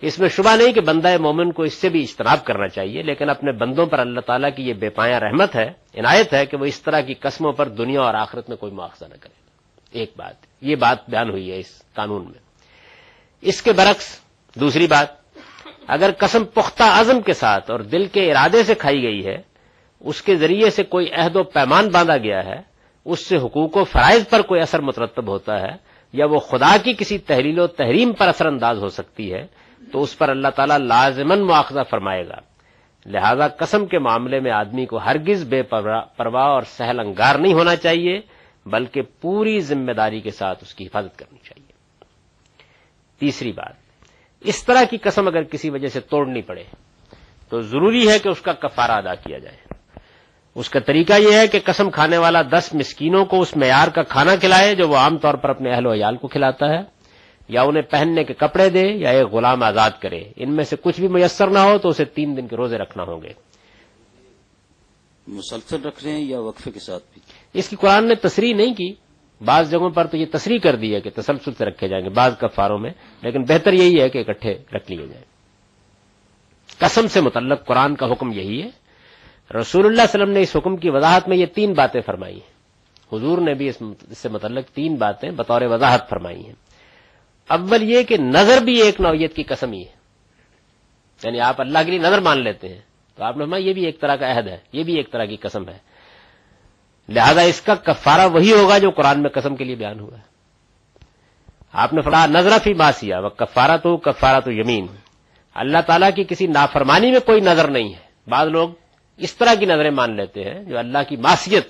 اس میں شبہ نہیں کہ بندہ مومن کو اس سے بھی اجتناب کرنا چاہیے، لیکن اپنے بندوں پر اللہ تعالیٰ کی یہ بے پایا رحمت ہے، عنایت ہے کہ وہ اس طرح کی قسموں پر دنیا اور آخرت میں کوئی مواخذہ نہ کرے ایک بات، یہ بات بیان ہوئی ہے اس قانون میں۔ اس کے برعکس، دوسری بات، اگر قسم پختہ عزم کے ساتھ اور دل کے ارادے سے کھائی گئی ہے، اس کے ذریعے سے کوئی عہد و پیمان باندھا گیا ہے، اس سے حقوق و فرائض پر کوئی اثر مترتب ہوتا ہے، یا وہ خدا کی کسی تحریل و تحریم پر اثر انداز ہو سکتی ہے تو اس پر اللہ تعالیٰ لازمن مواخذہ فرمائے گا۔ لہذا قسم کے معاملے میں آدمی کو ہرگز بے پرواہ اور سہل انگار نہیں ہونا چاہیے، بلکہ پوری ذمہ داری کے ساتھ اس کی حفاظت کرنی چاہیے۔ تیسری بات، اس طرح کی قسم اگر کسی وجہ سے توڑنی پڑے، تو ضروری ہے کہ اس کا کفارہ ادا کیا جائے۔ اس کا طریقہ یہ ہے کہ قسم کھانے والا دس مسکینوں کو اس معیار کا کھانا کھلائے جو وہ عام طور پر اپنے اہل و عیال کو کھلاتا ہے۔ یا انہیں پہننے کے کپڑے دے یا ایک غلام آزاد کرے۔ ان میں سے کچھ بھی میسر نہ ہو تو اسے تین دن کے روزے رکھنا ہوں گے۔ مسلسل رکھ رہے ہیں یا وقفے کے ساتھ بھی؟ اس کی قرآن نے تصریح نہیں کی۔ بعض جگہوں پر تو یہ تصریح کر دی ہے کہ تسلسل سے رکھے جائیں گے بعض کفاروں میں۔ لیکن بہتر یہی ہے کہ اکٹھے رکھ لیے جائیں۔ قسم سے متعلق قرآن کا حکم یہی ہے۔ رسول اللہ علیہ وسلم نے اس حکم کی وضاحت میں یہ تین باتیں فرمائی ہیں۔ حضور نے بھی اس سے متعلق تین باتیں بطور وضاحت فرمائی ہیں۔ اول یہ کہ نظر بھی ایک نوعیت کی قسم ہی ہے۔ یعنی آپ اللہ کے لیے نظر مان لیتے ہیں۔ تو آپ نے فرمایا یہ بھی ایک طرح کا عہد ہے، یہ بھی ایک طرح کی قسم ہے۔ لہذا اس کا کفارہ وہی ہوگا جو قرآن میں قسم کے لیے بیان ہوا ہے۔ آپ نے فرمایا نظر فی باسیا وہ کفارہ تو کفارہ تو یمین۔ اللہ تعالیٰ کی کسی نافرمانی میں کوئی نظر نہیں ہے۔ بعض لوگ اس طرح کی نظریں مان لیتے ہیں، جو اللہ کی معصیت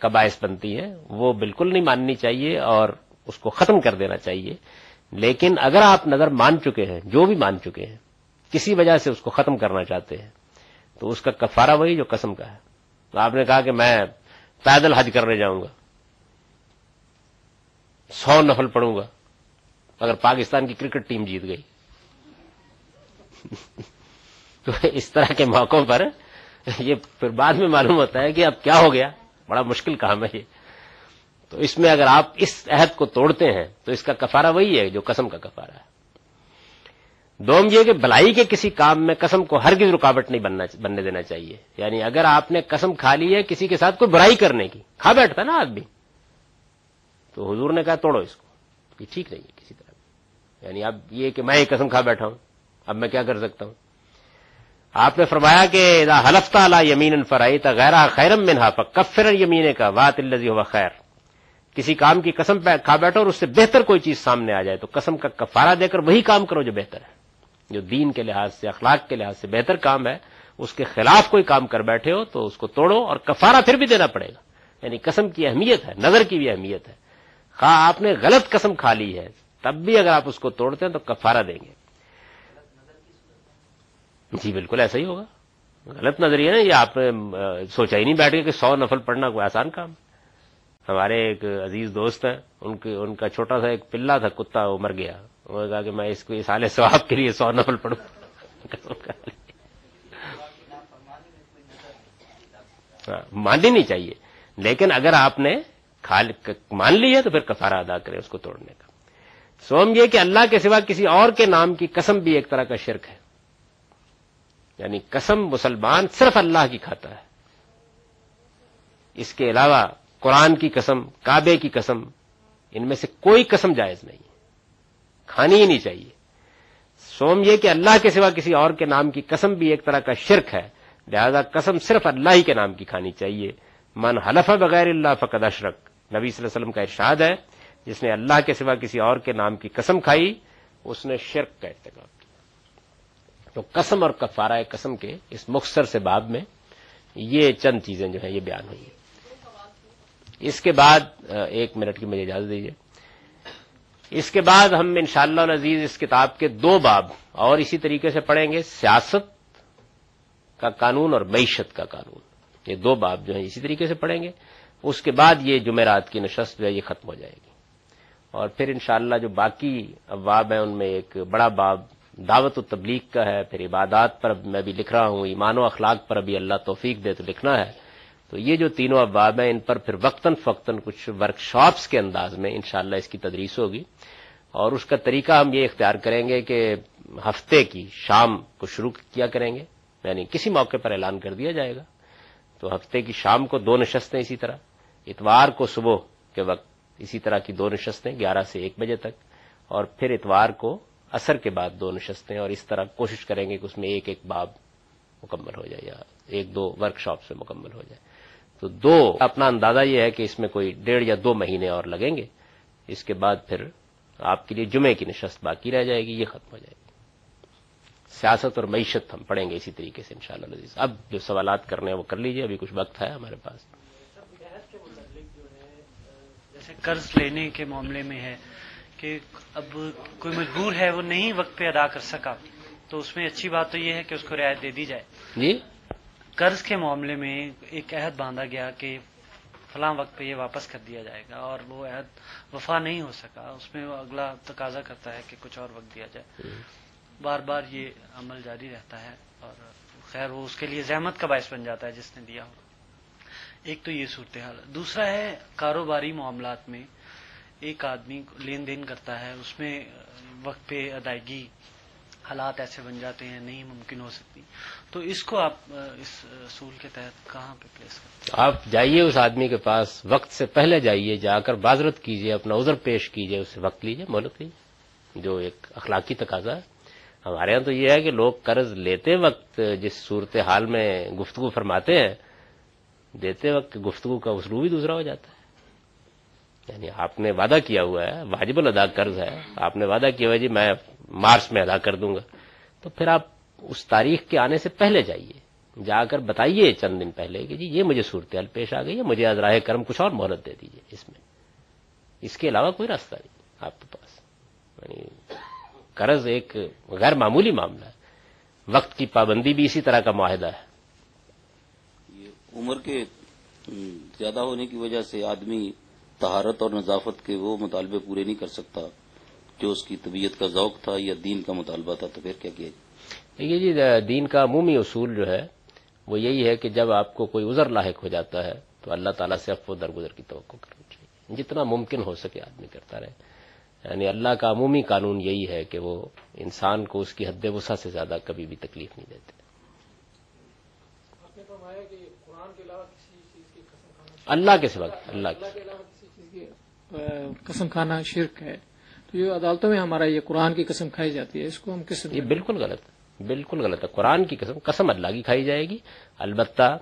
کا باعث بنتی ہے، وہ بالکل نہیں ماننی چاہیے اور اس کو ختم کر دینا چاہیے۔ لیکن اگر آپ نظر مان چکے ہیں، جو بھی مان چکے ہیں، کسی وجہ سے اس کو ختم کرنا چاہتے ہیں، تو اس کا کفارہ وہی جو قسم کا ہے۔ تو آپ نے کہا کہ میں پیدل حج کرنے جاؤں گا، سو نفل پڑوں گا اگر پاکستان کی کرکٹ ٹیم جیت گئی۔ تو اس طرح کے موقعوں پر یہ پھر بعد میں معلوم ہوتا ہے کہ اب کیا ہو گیا، بڑا مشکل کام ہے یہ۔ تو اس میں اگر آپ اس عہد کو توڑتے ہیں تو اس کا کفارہ وہی ہے جو قسم کا کفارہ ہے۔ دوم یہ کہ بلائی کے کسی کام میں قسم کو ہرگز رکاوٹ نہیں بننا بننے دینا چاہیے۔ یعنی اگر آپ نے قسم کھا لی ہے کسی کے ساتھ کوئی برائی کرنے کی، کھا بیٹھتا نا آدمی۔ تو حضور نے کہا توڑو اس کو۔ یہ ٹھیک نہیں ہے کسی طرح۔ یعنی اب یہ کہ میں قسم کھا بیٹھا ہوں، اب میں کیا کر سکتا ہوں؟ آپ نے فرمایا کہ حلف یمین فرائی غیر خیرم منہا کفر یمین کا وات الزی ہوا خیر۔ کسی کام کی قسم کھا بیٹھو اور اس سے بہتر کوئی چیز سامنے آ جائے تو قسم کا کفارہ دے کر وہی کام کرو جو بہتر ہے۔ جو دین کے لحاظ سے، اخلاق کے لحاظ سے بہتر کام ہے، اس کے خلاف کوئی کام کر بیٹھے ہو تو اس کو توڑو اور کفارہ پھر بھی دینا پڑے گا۔ یعنی قسم کی اہمیت ہے، نظر کی بھی اہمیت ہے۔ خواہ آپ نے غلط قسم کھا لی ہے، تب بھی اگر آپ اس کو توڑتے ہیں تو کفارہ دیں گے۔ جی بالکل ایسا ہی ہوگا۔ غلط نظریہ نا، یہ آپ نے سوچا ہی نہیں بیٹھ گیا کہ سو نفل پڑھنا کوئی آسان کام۔ ہمارے ایک عزیز دوست ہیں، ان کے، ان کا چھوٹا سا ایک پلا تھا، کتا، وہ مر گیا۔ انہوں نے کہا کہ میں اس کو، اس سال ثواب کے لیے سو نفل پڑھوں۔ ہاں، ماننی نہیں چاہیے۔ لیکن اگر آپ نے مان لی ہے تو پھر کفارہ ادا کرے اس کو توڑنے کا۔ سوم یہ کہ اللہ کے سوا کسی اور کے نام کی قسم بھی ایک طرح کا شرک ہے۔ یعنی قسم مسلمان صرف اللہ کی کھاتا ہے۔ اس کے علاوہ قرآن کی قسم، کعبے کی قسم، ان میں سے کوئی قسم جائز نہیں کھانی ہی نہیں چاہیے۔ سوم یہ کہ اللہ کے سوا کسی اور کے نام کی قسم بھی ایک طرح کا شرک ہے۔ لہذا قسم صرف اللہ ہی کے نام کی کھانی چاہیے۔ من حلف بغیر اللہ فقد اشرک۔ نبی صلی اللہ علیہ وسلم کا ارشاد ہے، جس نے اللہ کے سوا کسی اور کے نام کی قسم کھائی، اس نے شرک کا ارتکاب کیا۔ تو قسم اور کفارہ قسم کے اس مختصر سے باب میں یہ چند چیزیں جو ہیں، یہ بیان ہوئی ہیں۔ اس کے بعد ایک منٹ کی مجھے اجازت دیجیے اس کے بعد ہم انشاءاللہ شاء عزیز اس کتاب کے دو باب اور اسی طریقے سے پڑھیں گے، سیاست کا قانون اور معیشت کا قانون۔ یہ دو باب جو ہیں اسی طریقے سے پڑھیں گے۔ اس کے بعد یہ جمعرات کی نشست جو ہے، یہ ختم ہو جائے گی۔ اور پھر انشاءاللہ جو باقی ابواب ہیں، ان میں ایک بڑا باب دعوت و تبلیغ کا ہے۔ پھر عبادات پر میں بھی لکھ رہا ہوں، ایمان و اخلاق پر ابھی اللہ توفیق دے تو لکھنا ہے۔ تو یہ جو تینوں ابواب ہیں، ان پر پھر وقتاً فوقتاً کچھ ورک شاپس کے انداز میں انشاءاللہ اس کی تدریس ہوگی۔ اور اس کا طریقہ ہم یہ اختیار کریں گے کہ ہفتے کی شام کو شروع کیا کریں گے یعنی کسی موقع پر اعلان کر دیا جائے گا۔ تو ہفتے کی شام کو دو نشستیں اسی طرح، اتوار کو صبح کے وقت اسی طرح کی دو نشستیں، گیارہ سے ایک بجے تک، اور پھر اتوار کو اثر کے بعد دو نشستیں، اور اس طرح کوشش کریں گے کہ اس میں ایک ایک باب مکمل ہو جائے یا ایک دو ورک شاپ سے مکمل ہو جائے۔ تو دو اپنا اندازہ یہ ہے کہ اس میں کوئی ڈیڑھ یا دو مہینے اور لگیں گے۔ اس کے بعد پھر آپ کے لیے جمعے کی نشست باقی رہ جائے گی یہ ختم ہو جائے گی۔ سیاست اور معیشت ہم پڑھیں گے اسی طریقے سے انشاءاللہ شاء اب جو سوالات کرنے ہیں وہ کر لیجیے ابھی کچھ وقت ہے ہمارے پاس۔ جیسے قرض لینے کے معاملے میں ہے کہ اب کوئی مجبور ہے وہ نہیں وقت پہ ادا کر سکا تو اس میں اچھی بات تو یہ ہے کہ اس کو رعایت دے دی جائے۔ جی؟ قرض کے معاملے میں ایک عہد باندھا گیا کہ فلاں وقت پہ یہ واپس کر دیا جائے گا اور وہ عہد وفا نہیں ہو سکا۔ اس میں وہ اگلا تقاضا کرتا ہے کہ کچھ اور وقت دیا جائے۔ بار بار یہ عمل جاری رہتا ہے اور خیر وہ اس کے لیے زحمت کا باعث بن جاتا ہے جس نے دیا ہو۔ ایک تو یہ صورتحال۔ دوسرا ہے کاروباری معاملات میں ایک آدمی لین دین کرتا ہے، اس میں وقت پہ ادائیگی حالات ایسے بن جاتے ہیں، نہیں ممکن ہو سکتی۔ تو اس کو آپ، اس اصول کے تحت کہاں پہ پلیس کرتے ہیں؟ آپ جائیے اس آدمی کے پاس، وقت سے پہلے جائیے، جا کر بازرت کیجیے، اپنا عذر پیش کیجیے اسے وقت لیجیے مولت لیجیے۔ جو ایک اخلاقی تقاضا ہے۔ ہمارے یہاں تو یہ ہے کہ لوگ قرض لیتے وقت جس صورت حال میں گفتگو فرماتے ہیں، دیتے وقت گفتگو کا اسلوب بھی دوسرا ہو جاتا ہے۔ یعنی آپ نے وعدہ کیا ہوا ہے، واجب الادا قرض ہے۔ آپ نے وعدہ کیا ہوا جی میں مارچ میں ادا کر دوں گا۔ تو پھر آپ اس تاریخ کے آنے سے پہلے جائیے۔ جا کر بتائیے چند دن پہلے کہ جی یہ مجھے صورتحال پیش آ گئی ہے، مجھے ازراہ کرم کچھ اور مہلت دے دیجیے اس میں۔ اس کے علاوہ کوئی راستہ نہیں آپ کے پاس۔ یعنی قرض ایک غیر معمولی معاملہ ہے۔ وقت کی پابندی بھی اسی طرح کا معاہدہ ہے۔ یہ عمر کے زیادہ ہونے کی وجہ سے آدمی تہارت اور نظافت کے وہ مطالبے پورے نہیں کر سکتا۔ جو اس کی طبیعت کا ذوق تھا یا دین کا مطالبہ تھا تو پھر کیا کیا دیکھیے جی دین کا عمومی اصول جو ہے وہ یہی ہے کہ جب آپ کو کوئی عذر لاحق ہو جاتا ہے تو اللہ تعالیٰ سے افو درگزر کی توقع کرنی چاہیے۔ جتنا ممکن ہو سکے آدمی کرتا رہے۔ یعنی اللہ کا عمومی قانون یہی ہے کہ وہ انسان کو اس کی حد وسع سے زیادہ کبھی بھی تکلیف نہیں دیتے۔ اللہ کے سوا اللہ کے قسم کھانا شرک ہے۔ یہ عدالتوں میں ہمارا یہ قرآن کی قسم کھائی جاتی ہے، اس کو ہم کس یہ بالکل غلط بالکل غلط ہے۔ قرآن کی قسم قسم اللہ کی کھائی جائے گی۔ البتہ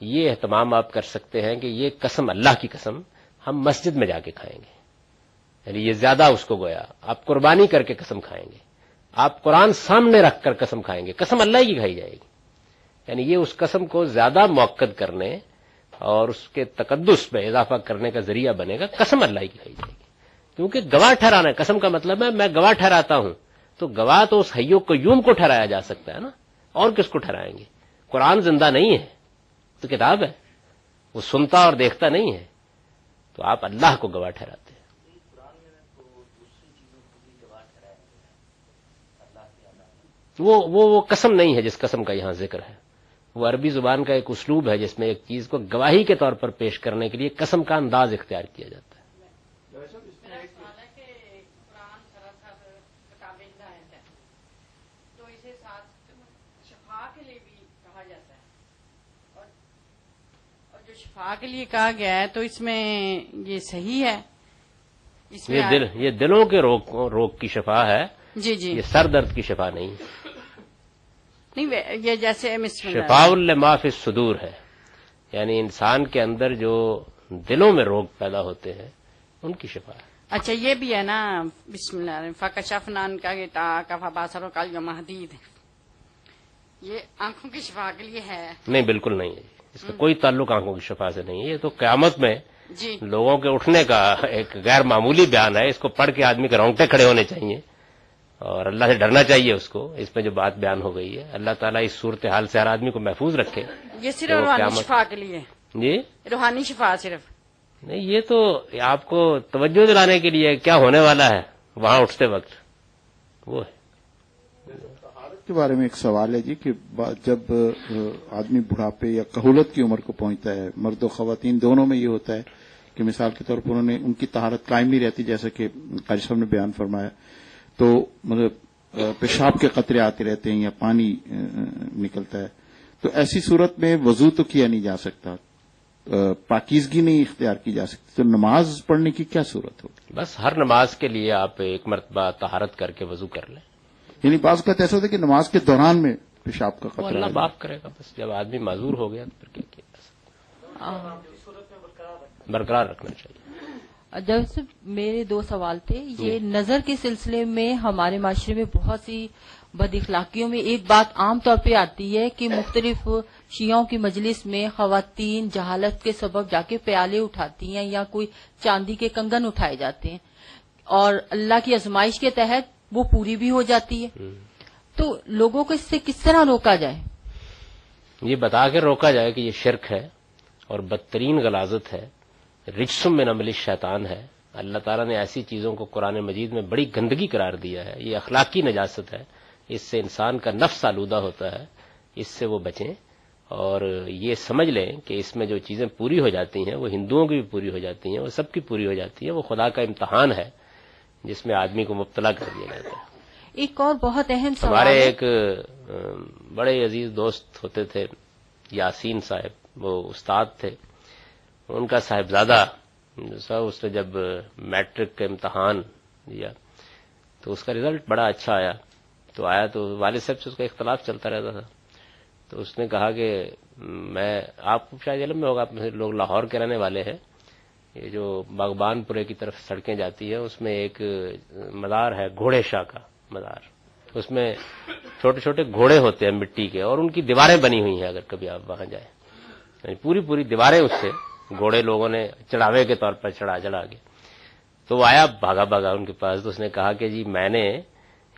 یہ اہتمام آپ کر سکتے ہیں کہ یہ قسم اللہ کی قسم ہم مسجد میں جا کے کھائیں گے۔ یعنی یہ زیادہ اس کو گویا، آپ قربانی کر کے قسم کھائیں گے۔ آپ قرآن سامنے رکھ کر قسم کھائیں گے، قسم اللہ کی کھائی جائے گی۔ یعنی یہ اس قسم کو زیادہ موقع کرنے اور اس کے تقدس میں اضافہ کرنے کا ذریعہ بنے گا، قسم اللہ کی کھائی جائے گی۔ کیونکہ گواہ ٹھہرانا ہے۔ قسم کا مطلب ہے، میں گواہ ٹھہراتا ہوں۔ تو گواہ تو اس حیو کو یوم کو ٹھہرایا جا سکتا ہے نا۔ اور کس کو ٹھہرائیں گے؟ قرآن زندہ نہیں ہے۔ تو کتاب ہے۔ وہ سنتا اور دیکھتا نہیں ہے۔ تو آپ اللہ کو گواہ ٹھہراتے وہ وہ وہ قسم نہیں ہے جس قسم کا یہاں ذکر ہے۔ وہ عربی زبان کا ایک اسلوب ہے جس میں ایک چیز کو گواہی کے طور پر پیش کرنے کے لیے قسم کا انداز اختیار کیا جاتا ہے۔ کے لیے کہا گیا ہے تو اس میں یہ صحیح ہے؟ اس میں یہ دل یہ دلوں کے روگ روگ کی شفا ہے۔ جی جی۔ یہ سر درد کی شفا نہیں۔ نہیں یہ جیسے شفا الما فی صدور ہے۔ یعنی انسان کے اندر جو دلوں میں روگ پیدا ہوتے ہیں ان کی شفا ہے۔ اچھا یہ بھی ہے نا۔ بسم اللہ فکشف نان کا گیتا کفا باسروں کا یہ آنکھوں کی شفا کے لیے ہے۔ نہیں بالکل نہیں ہے۔ اس کا کوئی تعلق آنکھوں کی شفا سے نہیں ہے۔ یہ تو قیامت میں جی۔ لوگوں کے اٹھنے کا ایک غیر معمولی بیان ہے۔ اس کو پڑھ کے آدمی کے رونگٹے کھڑے ہونے چاہیے۔ اور اللہ سے ڈرنا چاہیے اس کو۔ اس میں جو بات بیان ہو گئی ہے اللہ تعالیٰ اس صورتحال سے ہر آدمی کو محفوظ رکھے۔ یہ صرف روحانی شفا کے لیے۔ جی؟ روحانی شفا صرف۔ نہیں یہ تو آپ کو توجہ دلانے کے لیے کیا ہونے والا ہے وہاں اٹھتے وقت؟ وہ ہے۔ کے بارے میں ایک سوال ہے جی کہ جب آدمی بڑھاپے یا کہولت کی عمر کو پہنچتا ہے، مرد و خواتین دونوں میں یہ ہوتا ہے کہ مثال کے طور پر انہوں نے، ان کی طہارت قائم نہیں رہتی، جیسا کہ قاری صاحب نے بیان فرمایا۔ تو مطلب پیشاب کے قطرے آتے رہتے ہیں یا پانی نکلتا ہے۔ تو ایسی صورت میں وضو تو کیا نہیں جا سکتا پاکیزگی نہیں اختیار کی جا سکتی۔ تو نماز پڑھنے کی کیا صورت ہوگی؟ بس ہر نماز کے لیے آپ ایک مرتبہ طہارت کر کے وضو کر لیں۔ یعنی بعض کا ایسا ہوتا ہے کہ نماز کے دوران میں پیشاب کا وہ قطرہ اللہ۔ معاف کرے گا بس جب آدمی معذور ہو گیا تو پھر کیا برقرار رکھنا چاہیے۔ جیسے میرے دو سوال تھے۔ یہ نظر کے سلسلے میں ہمارے معاشرے میں بہت سی بد اخلاقیوں میں ایک بات عام طور پہ آتی ہے کہ مختلف شیعوں کی مجلس میں خواتین جہالت کے سبب جا کے پیالے اٹھاتی ہیں یا کوئی چاندی کے کنگن اٹھائے جاتے ہیں اور اللہ کی ازمائش کے تحت وہ پوری بھی ہو جاتی ہے۔ تو لوگوں کو اس سے کس طرح روکا جائے؟ یہ بتا کے روکا جائے کہ یہ شرک ہے اور بدترین غلازت ہے رجسم میں نمل شیطان ہے۔ اللہ تعالیٰ نے ایسی چیزوں کو قرآن مجید میں بڑی گندگی قرار دیا ہے۔ یہ اخلاقی نجاست ہے۔ اس سے انسان کا نفس آلودہ ہوتا ہے۔ اس سے وہ بچیں۔ اور یہ سمجھ لیں کہ اس میں جو چیزیں پوری ہو جاتی ہیں وہ ہندوؤں کی بھی پوری ہو جاتی ہیں وہ سب کی پوری ہو جاتی ہیں وہ خدا کا امتحان ہے۔ جس میں آدمی کو مبتلا کر دیا جاتا ہے۔ ایک اور بہت اہم سوال ہمارے ایک بڑے عزیز دوست ہوتے تھے یاسین صاحب وہ استاد تھے۔ ان کا صاحبزادہ صاحب اس نے جب میٹرک کا امتحان دیا تو اس کا رزلٹ بڑا اچھا آیا۔ تو آیا تو والد صاحب سے اس کا اختلاف چلتا رہتا تھا۔ تو اس نے کہا کہ میں آپ کو شاید علم میں ہوگا لوگ لاہور کے رہنے والے ہیں۔ یہ جو باغبان پورے کی طرف سڑکیں جاتی ہیں، اس میں ایک مزار ہے گھوڑے شاہ کا مزار اس میں چھوٹے چھوٹے گھوڑے ہوتے ہیں مٹی کے اور ان کی دیواریں بنی ہوئی ہیں اگر کبھی آپ وہاں جائیں۔ یعنی پوری پوری دیواریں اس سے گھوڑے لوگوں نے چڑھاوے کے طور پر چڑھا چڑھا کے۔ تو وہ آیا بھاگا بھاگا ان کے پاس تو اس نے کہا کہ جی میں نے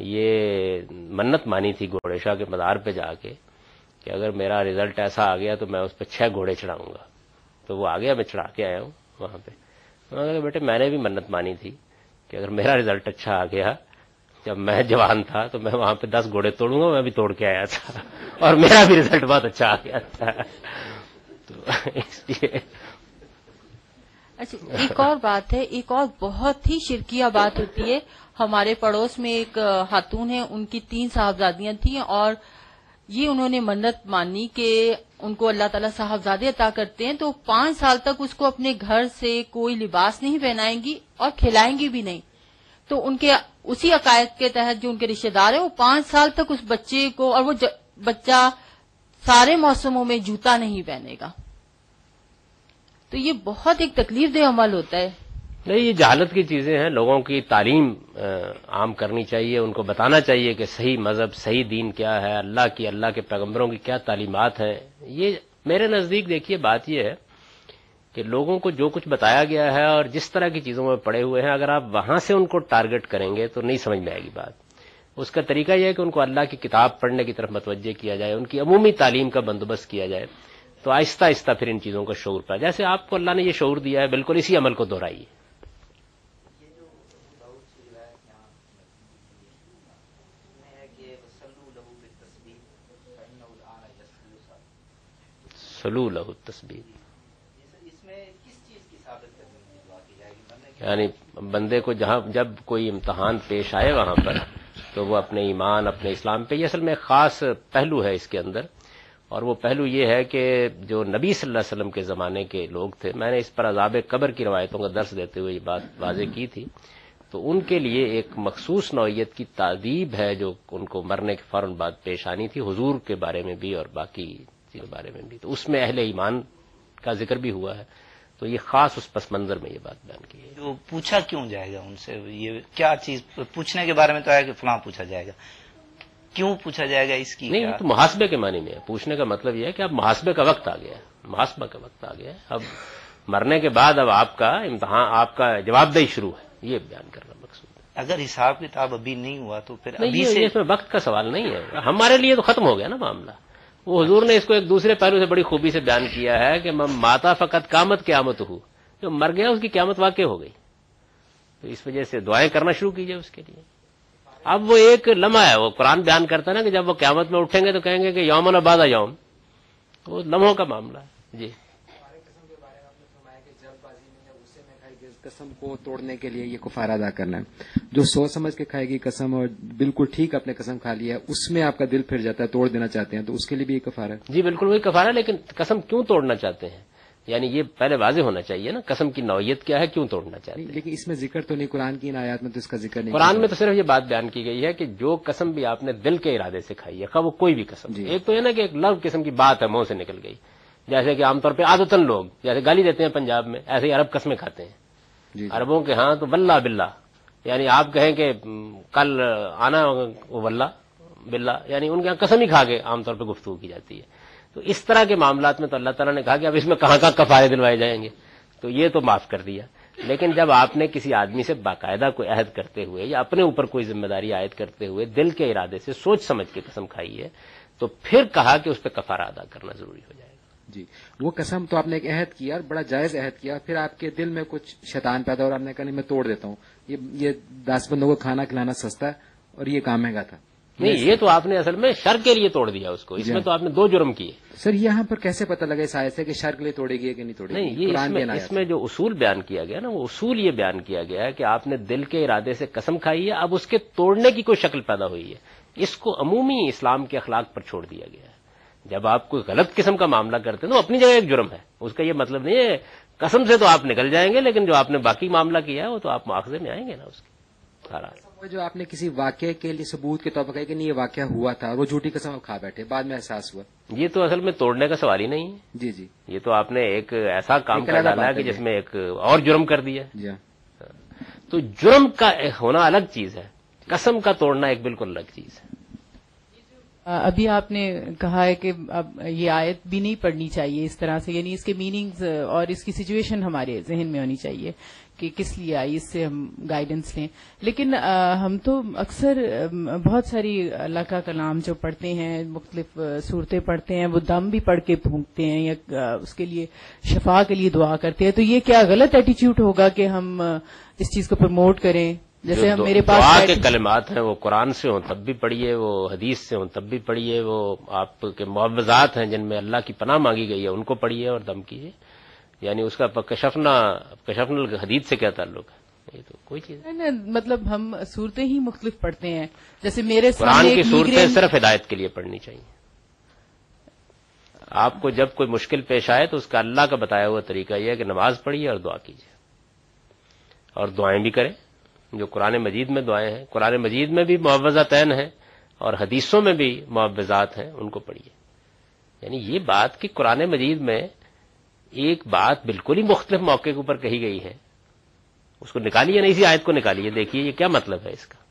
یہ منت مانی تھی گھوڑے شاہ کے مزار پہ جا کے کہ اگر میرا ریزلٹ ایسا آ گیا تو میں اس پہ چھ گھوڑے چڑھاؤں گا۔ تو وہ آ گیا، میں چڑھا کے آیا ہوں۔ وہاں پہ۔ انہوں نے کہا بیٹے میں نے بھی منت مانی تھی کہ اگر میرا ریزلٹ اچھا آ گیا، جب میں جوان تھا تو میں وہاں پہ دس گھوڑے توڑوں گا، میں بھی توڑ کے آیا تھا۔ اور میرا بھی ریزلٹ بہت اچھا آ گیا تھا۔ تو اس لیے اچھا ایک اور بات ہے، ایک اور بہت ہی شرکیہ بات ہوتی ہے۔ ہمارے پڑوس میں ایک خاتون ہے ان کی تین صاحبزادیاں تھیں اور یہ انہوں نے منت مانی کہ ان کو اللہ تعالیٰ صاحبزادے عطا کرتے ہیں تو پانچ سال تک اس کو اپنے گھر سے کوئی لباس نہیں پہنائیں گی اور کھلائیں گی بھی نہیں۔ تو ان کے اسی عقائد کے تحت جو ان کے رشتے دار ہیں، وہ پانچ سال تک اس بچے کو اور وہ بچہ سارے موسموں میں جوتا نہیں پہنے گا۔ تو یہ بہت ایک تکلیف دہ عمل ہوتا ہے۔ نہیں، یہ جہالت کی چیزیں ہیں۔ لوگوں کی تعلیم عام کرنی چاہیے، ان کو بتانا چاہیے کہ صحیح مذہب، صحیح دین کیا ہے، اللہ کی، اللہ کے پیغمبروں کی کیا تعلیمات ہیں۔ یہ میرے نزدیک دیکھیے، بات یہ ہے کہ لوگوں کو جو کچھ بتایا گیا ہے اور جس طرح کی چیزوں میں پڑے ہوئے ہیں، اگر آپ وہاں سے ان کو ٹارگٹ کریں گے تو نہیں سمجھ میں آئے گی بات۔ اس کا طریقہ یہ ہے کہ ان کو اللہ کی کتاب پڑھنے کی طرف متوجہ کیا جائے، ان کی عمومی تعلیم کا بندوبست کیا جائے۔ تو آہستہ آہستہ پھر ان چیزوں کا شعور پائے جیسے آپ کو اللہ نے یہ شعور دیا ہے، بالکل اسی عمل کو دہرائیے۔ سلو لہو تصویر یعنی بندے کو جہاں جب کوئی امتحان پیش آئے وہاں پر، تو وہ اپنے ایمان، اپنے اسلام پہ، یہ اصل میں خاص پہلو ہے اس کے اندر۔ اور وہ پہلو یہ ہے کہ جو نبی صلی اللہ علیہ وسلم کے زمانے کے لوگ تھے، میں نے اس پر عذاب قبر کی روایتوں کا درس دیتے ہوئے یہ بات واضح کی تھی۔ تو ان کے لیے ایک مخصوص نوعیت کی تعدیب ہے جو ان کو مرنے کے فوراً بعد پیش آنی تھی، حضور کے بارے میں بھی اور باقی چیزوں کے بارے میں بھی۔ تو اس میں اہل ایمان کا ذکر بھی ہوا ہے۔ تو یہ خاص اس پس منظر میں یہ بات بیان کی ہے۔ جو پوچھا کیوں جائے گا ان سے؟ یہ کیا چیز؟ پوچھنے کے بارے میں تو ہے کہ فلاں پوچھا جائے گا۔ کیوں پوچھا جائے گا اس کی؟ نہیں تو محاسبے کے معنی میں ہے۔ پوچھنے کا مطلب یہ ہے کہ اب محاسبے کا وقت آ گیا ہے۔ محاسبہ کا وقت آ گیا ہے۔ اب مرنے کے بعد اب آپ کا امتحان آپ کا جواب دہی شروع ہے۔ یہ بیان کرنا مقصود ہے۔ اگر حساب کتاب ابھی نہیں ہوا تو پھر ابھی سے اس میں وقت کا سوال نہیں ہے۔ ہمارے لیے تو ختم ہو گیا نا معاملہ۔ وہ حضور نے اس کو ایک دوسرے پہلو سے بڑی خوبی سے بیان کیا ہے کہ میں ماتا فقط قامت قیامت ہوں۔ جو مر گیا اس کی قیامت واقع ہو گئی۔ تو اس وجہ سے دعائیں کرنا شروع کیجیے اس کے لیے۔ اب وہ ایک لمحہ ہے، وہ قرآن بیان کرتا ہے نا کہ جب وہ قیامت میں اٹھیں گے تو کہیں گے کہ یومن آباد یوم۔ وہ لمحوں کا معاملہ ہے۔ جی۔ قسم کو توڑنے کے لیے یہ کفار ادا کرنا ہے۔ جو سوچ سمجھ کے کھائے گی قسم اور بالکل ٹھیک اپنے قسم کھا لیا ہے اس میں آپ کا دل پھر جاتا ہے توڑ دینا چاہتے ہیں تو اس کے لیے بھی یہ کفار ہے۔ جی بالکل وہی کفارہ لیکن قسم کیوں توڑنا چاہتے ہیں؟ یعنی یہ پہلے واضح ہونا چاہیے نا قسم کی نوعیت کیا ہے کیوں توڑنا چاہتے ہیں؟ لیکن اس میں ذکر تو نہیں قرآن کی ان آیات میں تو اس کا ذکر نہیں۔ قرآن میں تو صرف یہ بات بیان کی گئی ہے کہ جو قسم بھی آپ نے دل کے ارادے سے کھائی ہے وہ کوئی بھی قسم۔ جی۔ ایک تو یہ نا کہ ایک لو قسم کی بات ہے منہ سے نکل گئی۔ جیسے کہ عام طور پہ عادتن لوگ جیسے گالی دیتے ہیں پنجاب میں ایسے ہی عرب قسمیں کھاتے ہیں۔ جی، جی۔ عربوں کے ہاں تو بلہ بلہ یعنی آپ کہیں کہ کل آنا وہ بلہ بلہ یعنی ان کے یہاں قسم ہی کھا کے عام طور پہ گفتگو کی جاتی ہے۔ تو اس طرح کے معاملات میں تو اللہ تعالیٰ نے کہا کہ اب اس میں کہاں کہاں کفارے دلوائے جائیں گے۔ تو یہ تو معاف کر دیا۔ لیکن جب آپ نے کسی آدمی سے باقاعدہ کوئی عہد کرتے ہوئے یا اپنے اوپر کوئی ذمہ داری عائد کرتے ہوئے دل کے ارادے سے سوچ سمجھ کے قسم کھائی ہے، تو پھر کہا کہ اس پہ کفارہ ادا کرنا ضروری ہو جائے۔ جی۔ وہ قسم تو آپ نے ایک عہد کیا اور بڑا جائز عہد کیا پھر آپ کے دل میں کچھ شیطان پیدا اور آپ نے کہا نہیں میں توڑ دیتا ہوں۔ یہ یہ دس بندوں کو کھانا کھلانا سستا ہے اور یہ کام مہنگا تھا۔ نہیں یہ تو آپ نے اصل میں شر کے لیے توڑ دیا اس کو۔ اس جی میں ہاں۔ تو آپ نے دو جرم کیے۔ سر یہاں پر کیسے پتہ لگا اس آیت سے کہ شر کے لیے توڑے گی کہ نہیں توڑے گی؟ نہیں اس میں جو اصول بیان کیا گیا نا وہ اصول یہ بیان کیا گیا ہے کہ آپ نے دل کے ارادے سے قسم کھائی ہے اب اس کے توڑنے کی کوئی شکل پیدا ہوئی ہے۔ اس کو عمومی اسلام کے اخلاق پر چھوڑ دیا گیا ہے۔ جب آپ کوئی غلط قسم کا معاملہ کرتے ہیں تو اپنی جگہ ایک جرم ہے۔ اس کا یہ مطلب نہیں ہے قسم سے تو آپ نکل جائیں گے لیکن جو آپ نے باقی معاملہ کیا ہے وہ تو آپ مواخذے میں آئیں گے نا اس کے۔ جو آپ نے کسی واقعے کے لیے ثبوت کے طور پر کہا کہ نہیں یہ واقعہ ہوا تھا اور وہ جھوٹی قسم کھا بیٹھے بعد میں احساس ہوا۔ یہ تو اصل میں توڑنے کا سوال ہی نہیں ہے۔ جی جی۔ یہ تو آپ نے ایک ایسا کام کر ڈالا کہ جس میں ایک اور جرم کر دیا۔ جی۔ تو جرم کا ہونا الگ چیز ہے قسم کا توڑنا ایک بالکل الگ چیز ہے۔ ابھی آپ نے کہا ہے کہ اب یہ آیت بھی نہیں پڑھنی چاہیے اس طرح سے یعنی اس کے میننگز اور اس کی سچویشن ہمارے ذہن میں ہونی چاہیے کہ کس لیے آئی، اس سے ہم گائیڈنس لیں۔ لیکن ہم تو اکثر بہت ساری اللہ کا کلام جو پڑھتے ہیں، مختلف صورتیں پڑھتے ہیں، وہ دم بھی پڑھ کے پھونکتے ہیں یا اس کے لیے شفا کے لیے دعا کرتے ہیں۔ تو یہ کیا غلط ایٹیچیوڈ ہوگا کہ ہم اس چیز کو پروموٹ کریں؟ جیسے ہم میرے پاس دعا کے کلمات ہیں وہ قرآن سے ہوں تب بھی پڑھیے وہ حدیث سے ہوں تب بھی پڑھیے وہ آپ کے معوضات ہیں جن میں اللہ کی پناہ مانگی گئی ہے ان کو پڑھیے اور دم کیجیے۔ یعنی اس کا کشفنا کشفن الحدید سے کیا تعلق ہے؟ یہ تو کوئی چیز مطلب ہم صورتیں ہی مختلف پڑھتے ہیں۔ جیسے میرے قرآن کی صورتیں صرف ہدایت کے لیے پڑھنی چاہیے۔ آپ کو جب کوئی مشکل پیش آئے تو اس کا اللہ کا بتایا ہوا طریقہ یہ ہے کہ نماز پڑھیے اور دعا کیجیے۔ اور دعائیں بھی کریں۔ جو قرآن مجید میں دعائیں ہیں، قرآن مجید میں بھی معوضہ تعین ہیں اور حدیثوں میں بھی معوضات ہیں، ان کو پڑھیے۔ یعنی یہ بات کہ قرآن مجید میں ایک بات بالکل ہی مختلف موقع کے اوپر کہی گئی ہے، اس کو نکالیے، نہیں اسی آیت کو نکالیے، دیکھیے یہ کیا مطلب ہے اس کا۔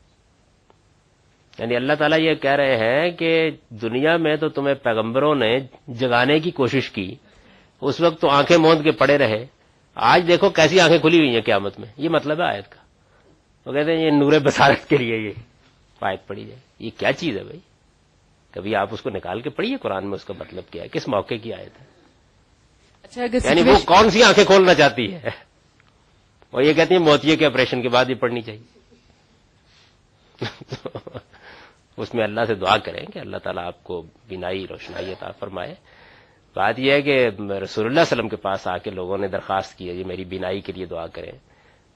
یعنی اللہ تعالیٰ یہ کہہ رہے ہیں کہ دنیا میں تو تمہیں پیغمبروں نے جگانے کی کوشش کی، اس وقت تو آنکھیں موند کے پڑے رہے، آج دیکھو کیسی آنکھیں کھلی ہوئی ہیں قیامت میں، یہ مطلب ہے آیت کا۔ وہ کہتے ہیں یہ نور بسارت کے لیے یہ آیت پڑھی جائے یہ کیا چیز ہے بھائی؟ کبھی آپ اس کو نکال کے پڑھیے قرآن میں اس کا مطلب کیا ہے؟ کس موقع کی آیت ہے؟ اچھا یعنی وہ کون سی آنکھیں کھولنا چاہتی ہے؟ وہ یہ کہتی ہیں موتیے کے آپریشن کے بعد یہ پڑھنی چاہیے۔ اس میں اللہ سے دعا کریں کہ اللہ تعالیٰ آپ کو بینائی روشنائی عطا فرمائے۔ بات یہ ہے کہ رسول اللہ صلی اللہ علیہ وسلم کے پاس آ کے لوگوں نے درخواست کی ہے یہ میری بینائی کے لیے دعا کریں۔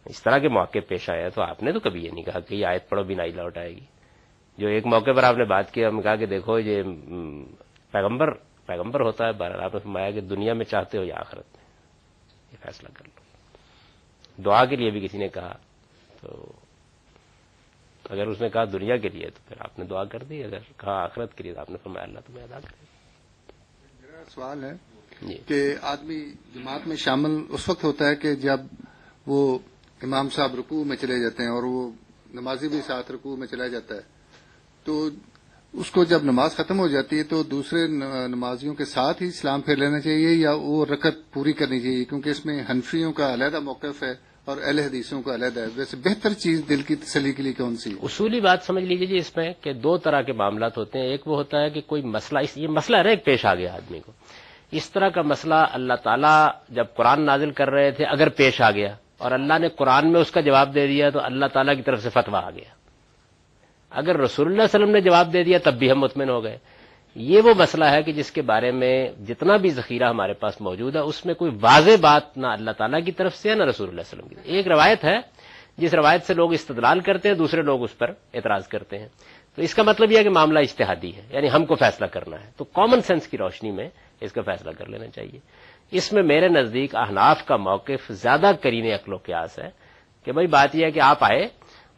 اس طرح کے موقع پیش آیا تو آپ نے تو کبھی یہ نہیں کہا کہ یہ آیت پڑھو بنا ہی لوٹ آئے گی۔ جو ایک موقع پر آپ نے بات کی ہم کہا کہ دیکھو یہ پیغمبر پیغمبر ہوتا ہے بہرحال آپ نے فرمایا کہ دنیا میں چاہتے ہو یا آخرت میں۔ یہ فیصلہ کر لو۔ دعا کے لیے بھی کسی نے کہا تو اگر اس نے کہا دنیا کے لیے تو پھر آپ نے دعا کر دی۔ اگر کہا آخرت کے لیے تو آپ نے فرمایا اللہ تمہیں ادا کرے میرا سوال ہے جی۔ کہ آدمی جماعت میں شامل اس وقت ہوتا ہے کہ جب وہ امام صاحب رکوع میں چلے جاتے ہیں اور وہ نمازی بھی ساتھ رکوع میں چلا جاتا ہے۔ تو اس کو جب نماز ختم ہو جاتی ہے تو دوسرے نمازیوں کے ساتھ ہی اسلام پھیر لینا چاہیے یا وہ رکت پوری کرنی چاہیے؟ کیونکہ اس میں حنفیوں کا علیحدہ موقف ہے اور اہل حدیثوں کا علیحدہ ہے۔ ویسے بہتر چیز دل کی تسلی کے لیے کون سی اصولی بات سمجھ لیجیے جی اس میں کہ دو طرح کے معاملات ہوتے ہیں۔ ایک وہ ہوتا ہے کہ کوئی مسئلہ، اس یہ مسئلہ ریک پیش آ گیا آدمی کو۔ اس طرح کا مسئلہ اللہ تعالیٰ جب قرآن نازل کر رہے تھے، اگر پیش آ گیا اور اللہ نے قرآن میں اس کا جواب دے دیا تو اللہ تعالیٰ کی طرف سے فتویٰ آ گیا۔ اگر رسول اللہ علیہ وسلم نے جواب دے دیا تب بھی ہم مطمئن ہو گئے۔ یہ وہ مسئلہ ہے کہ جس کے بارے میں جتنا بھی ذخیرہ ہمارے پاس موجود ہے، اس میں کوئی واضح بات نہ اللہ تعالیٰ کی طرف سے ہے نہ رسول اللہ علیہ وسلم کی۔ طرف ایک روایت ہے، جس روایت سے لوگ استدلال کرتے ہیں، دوسرے لوگ اس پر اعتراض کرتے ہیں۔ تو اس کا مطلب یہ ہے کہ معاملہ اشتہادی ہے یعنی ہم کو فیصلہ کرنا ہے۔ تو کامن سینس کی روشنی میں اس کا فیصلہ کر لینا چاہیے۔ اس میں میرے نزدیک احناف کا موقف زیادہ کرین عقل و قیاس ہے کہ بھائی بات یہ ہے کہ آپ آئے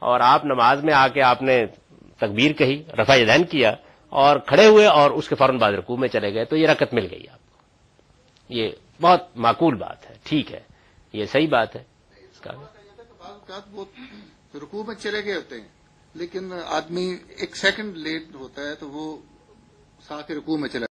اور آپ نماز میں آ کے آپ نے تکبیر کہی رفا دین کیا اور کھڑے ہوئے اور اس کے فوراً بعد رکوع میں چلے گئے تو یہ رکت مل گئی آپ کو۔ یہ بہت معقول بات ہے، ٹھیک ہے، یہ صحیح بات ہے۔ اس کا رکوع میں چلے گئے ہوتے ہیں، لیکن آدمی ایک سیکنڈ لیٹ ہوتا ہے تو وہ ساتھ رکوع میں چلے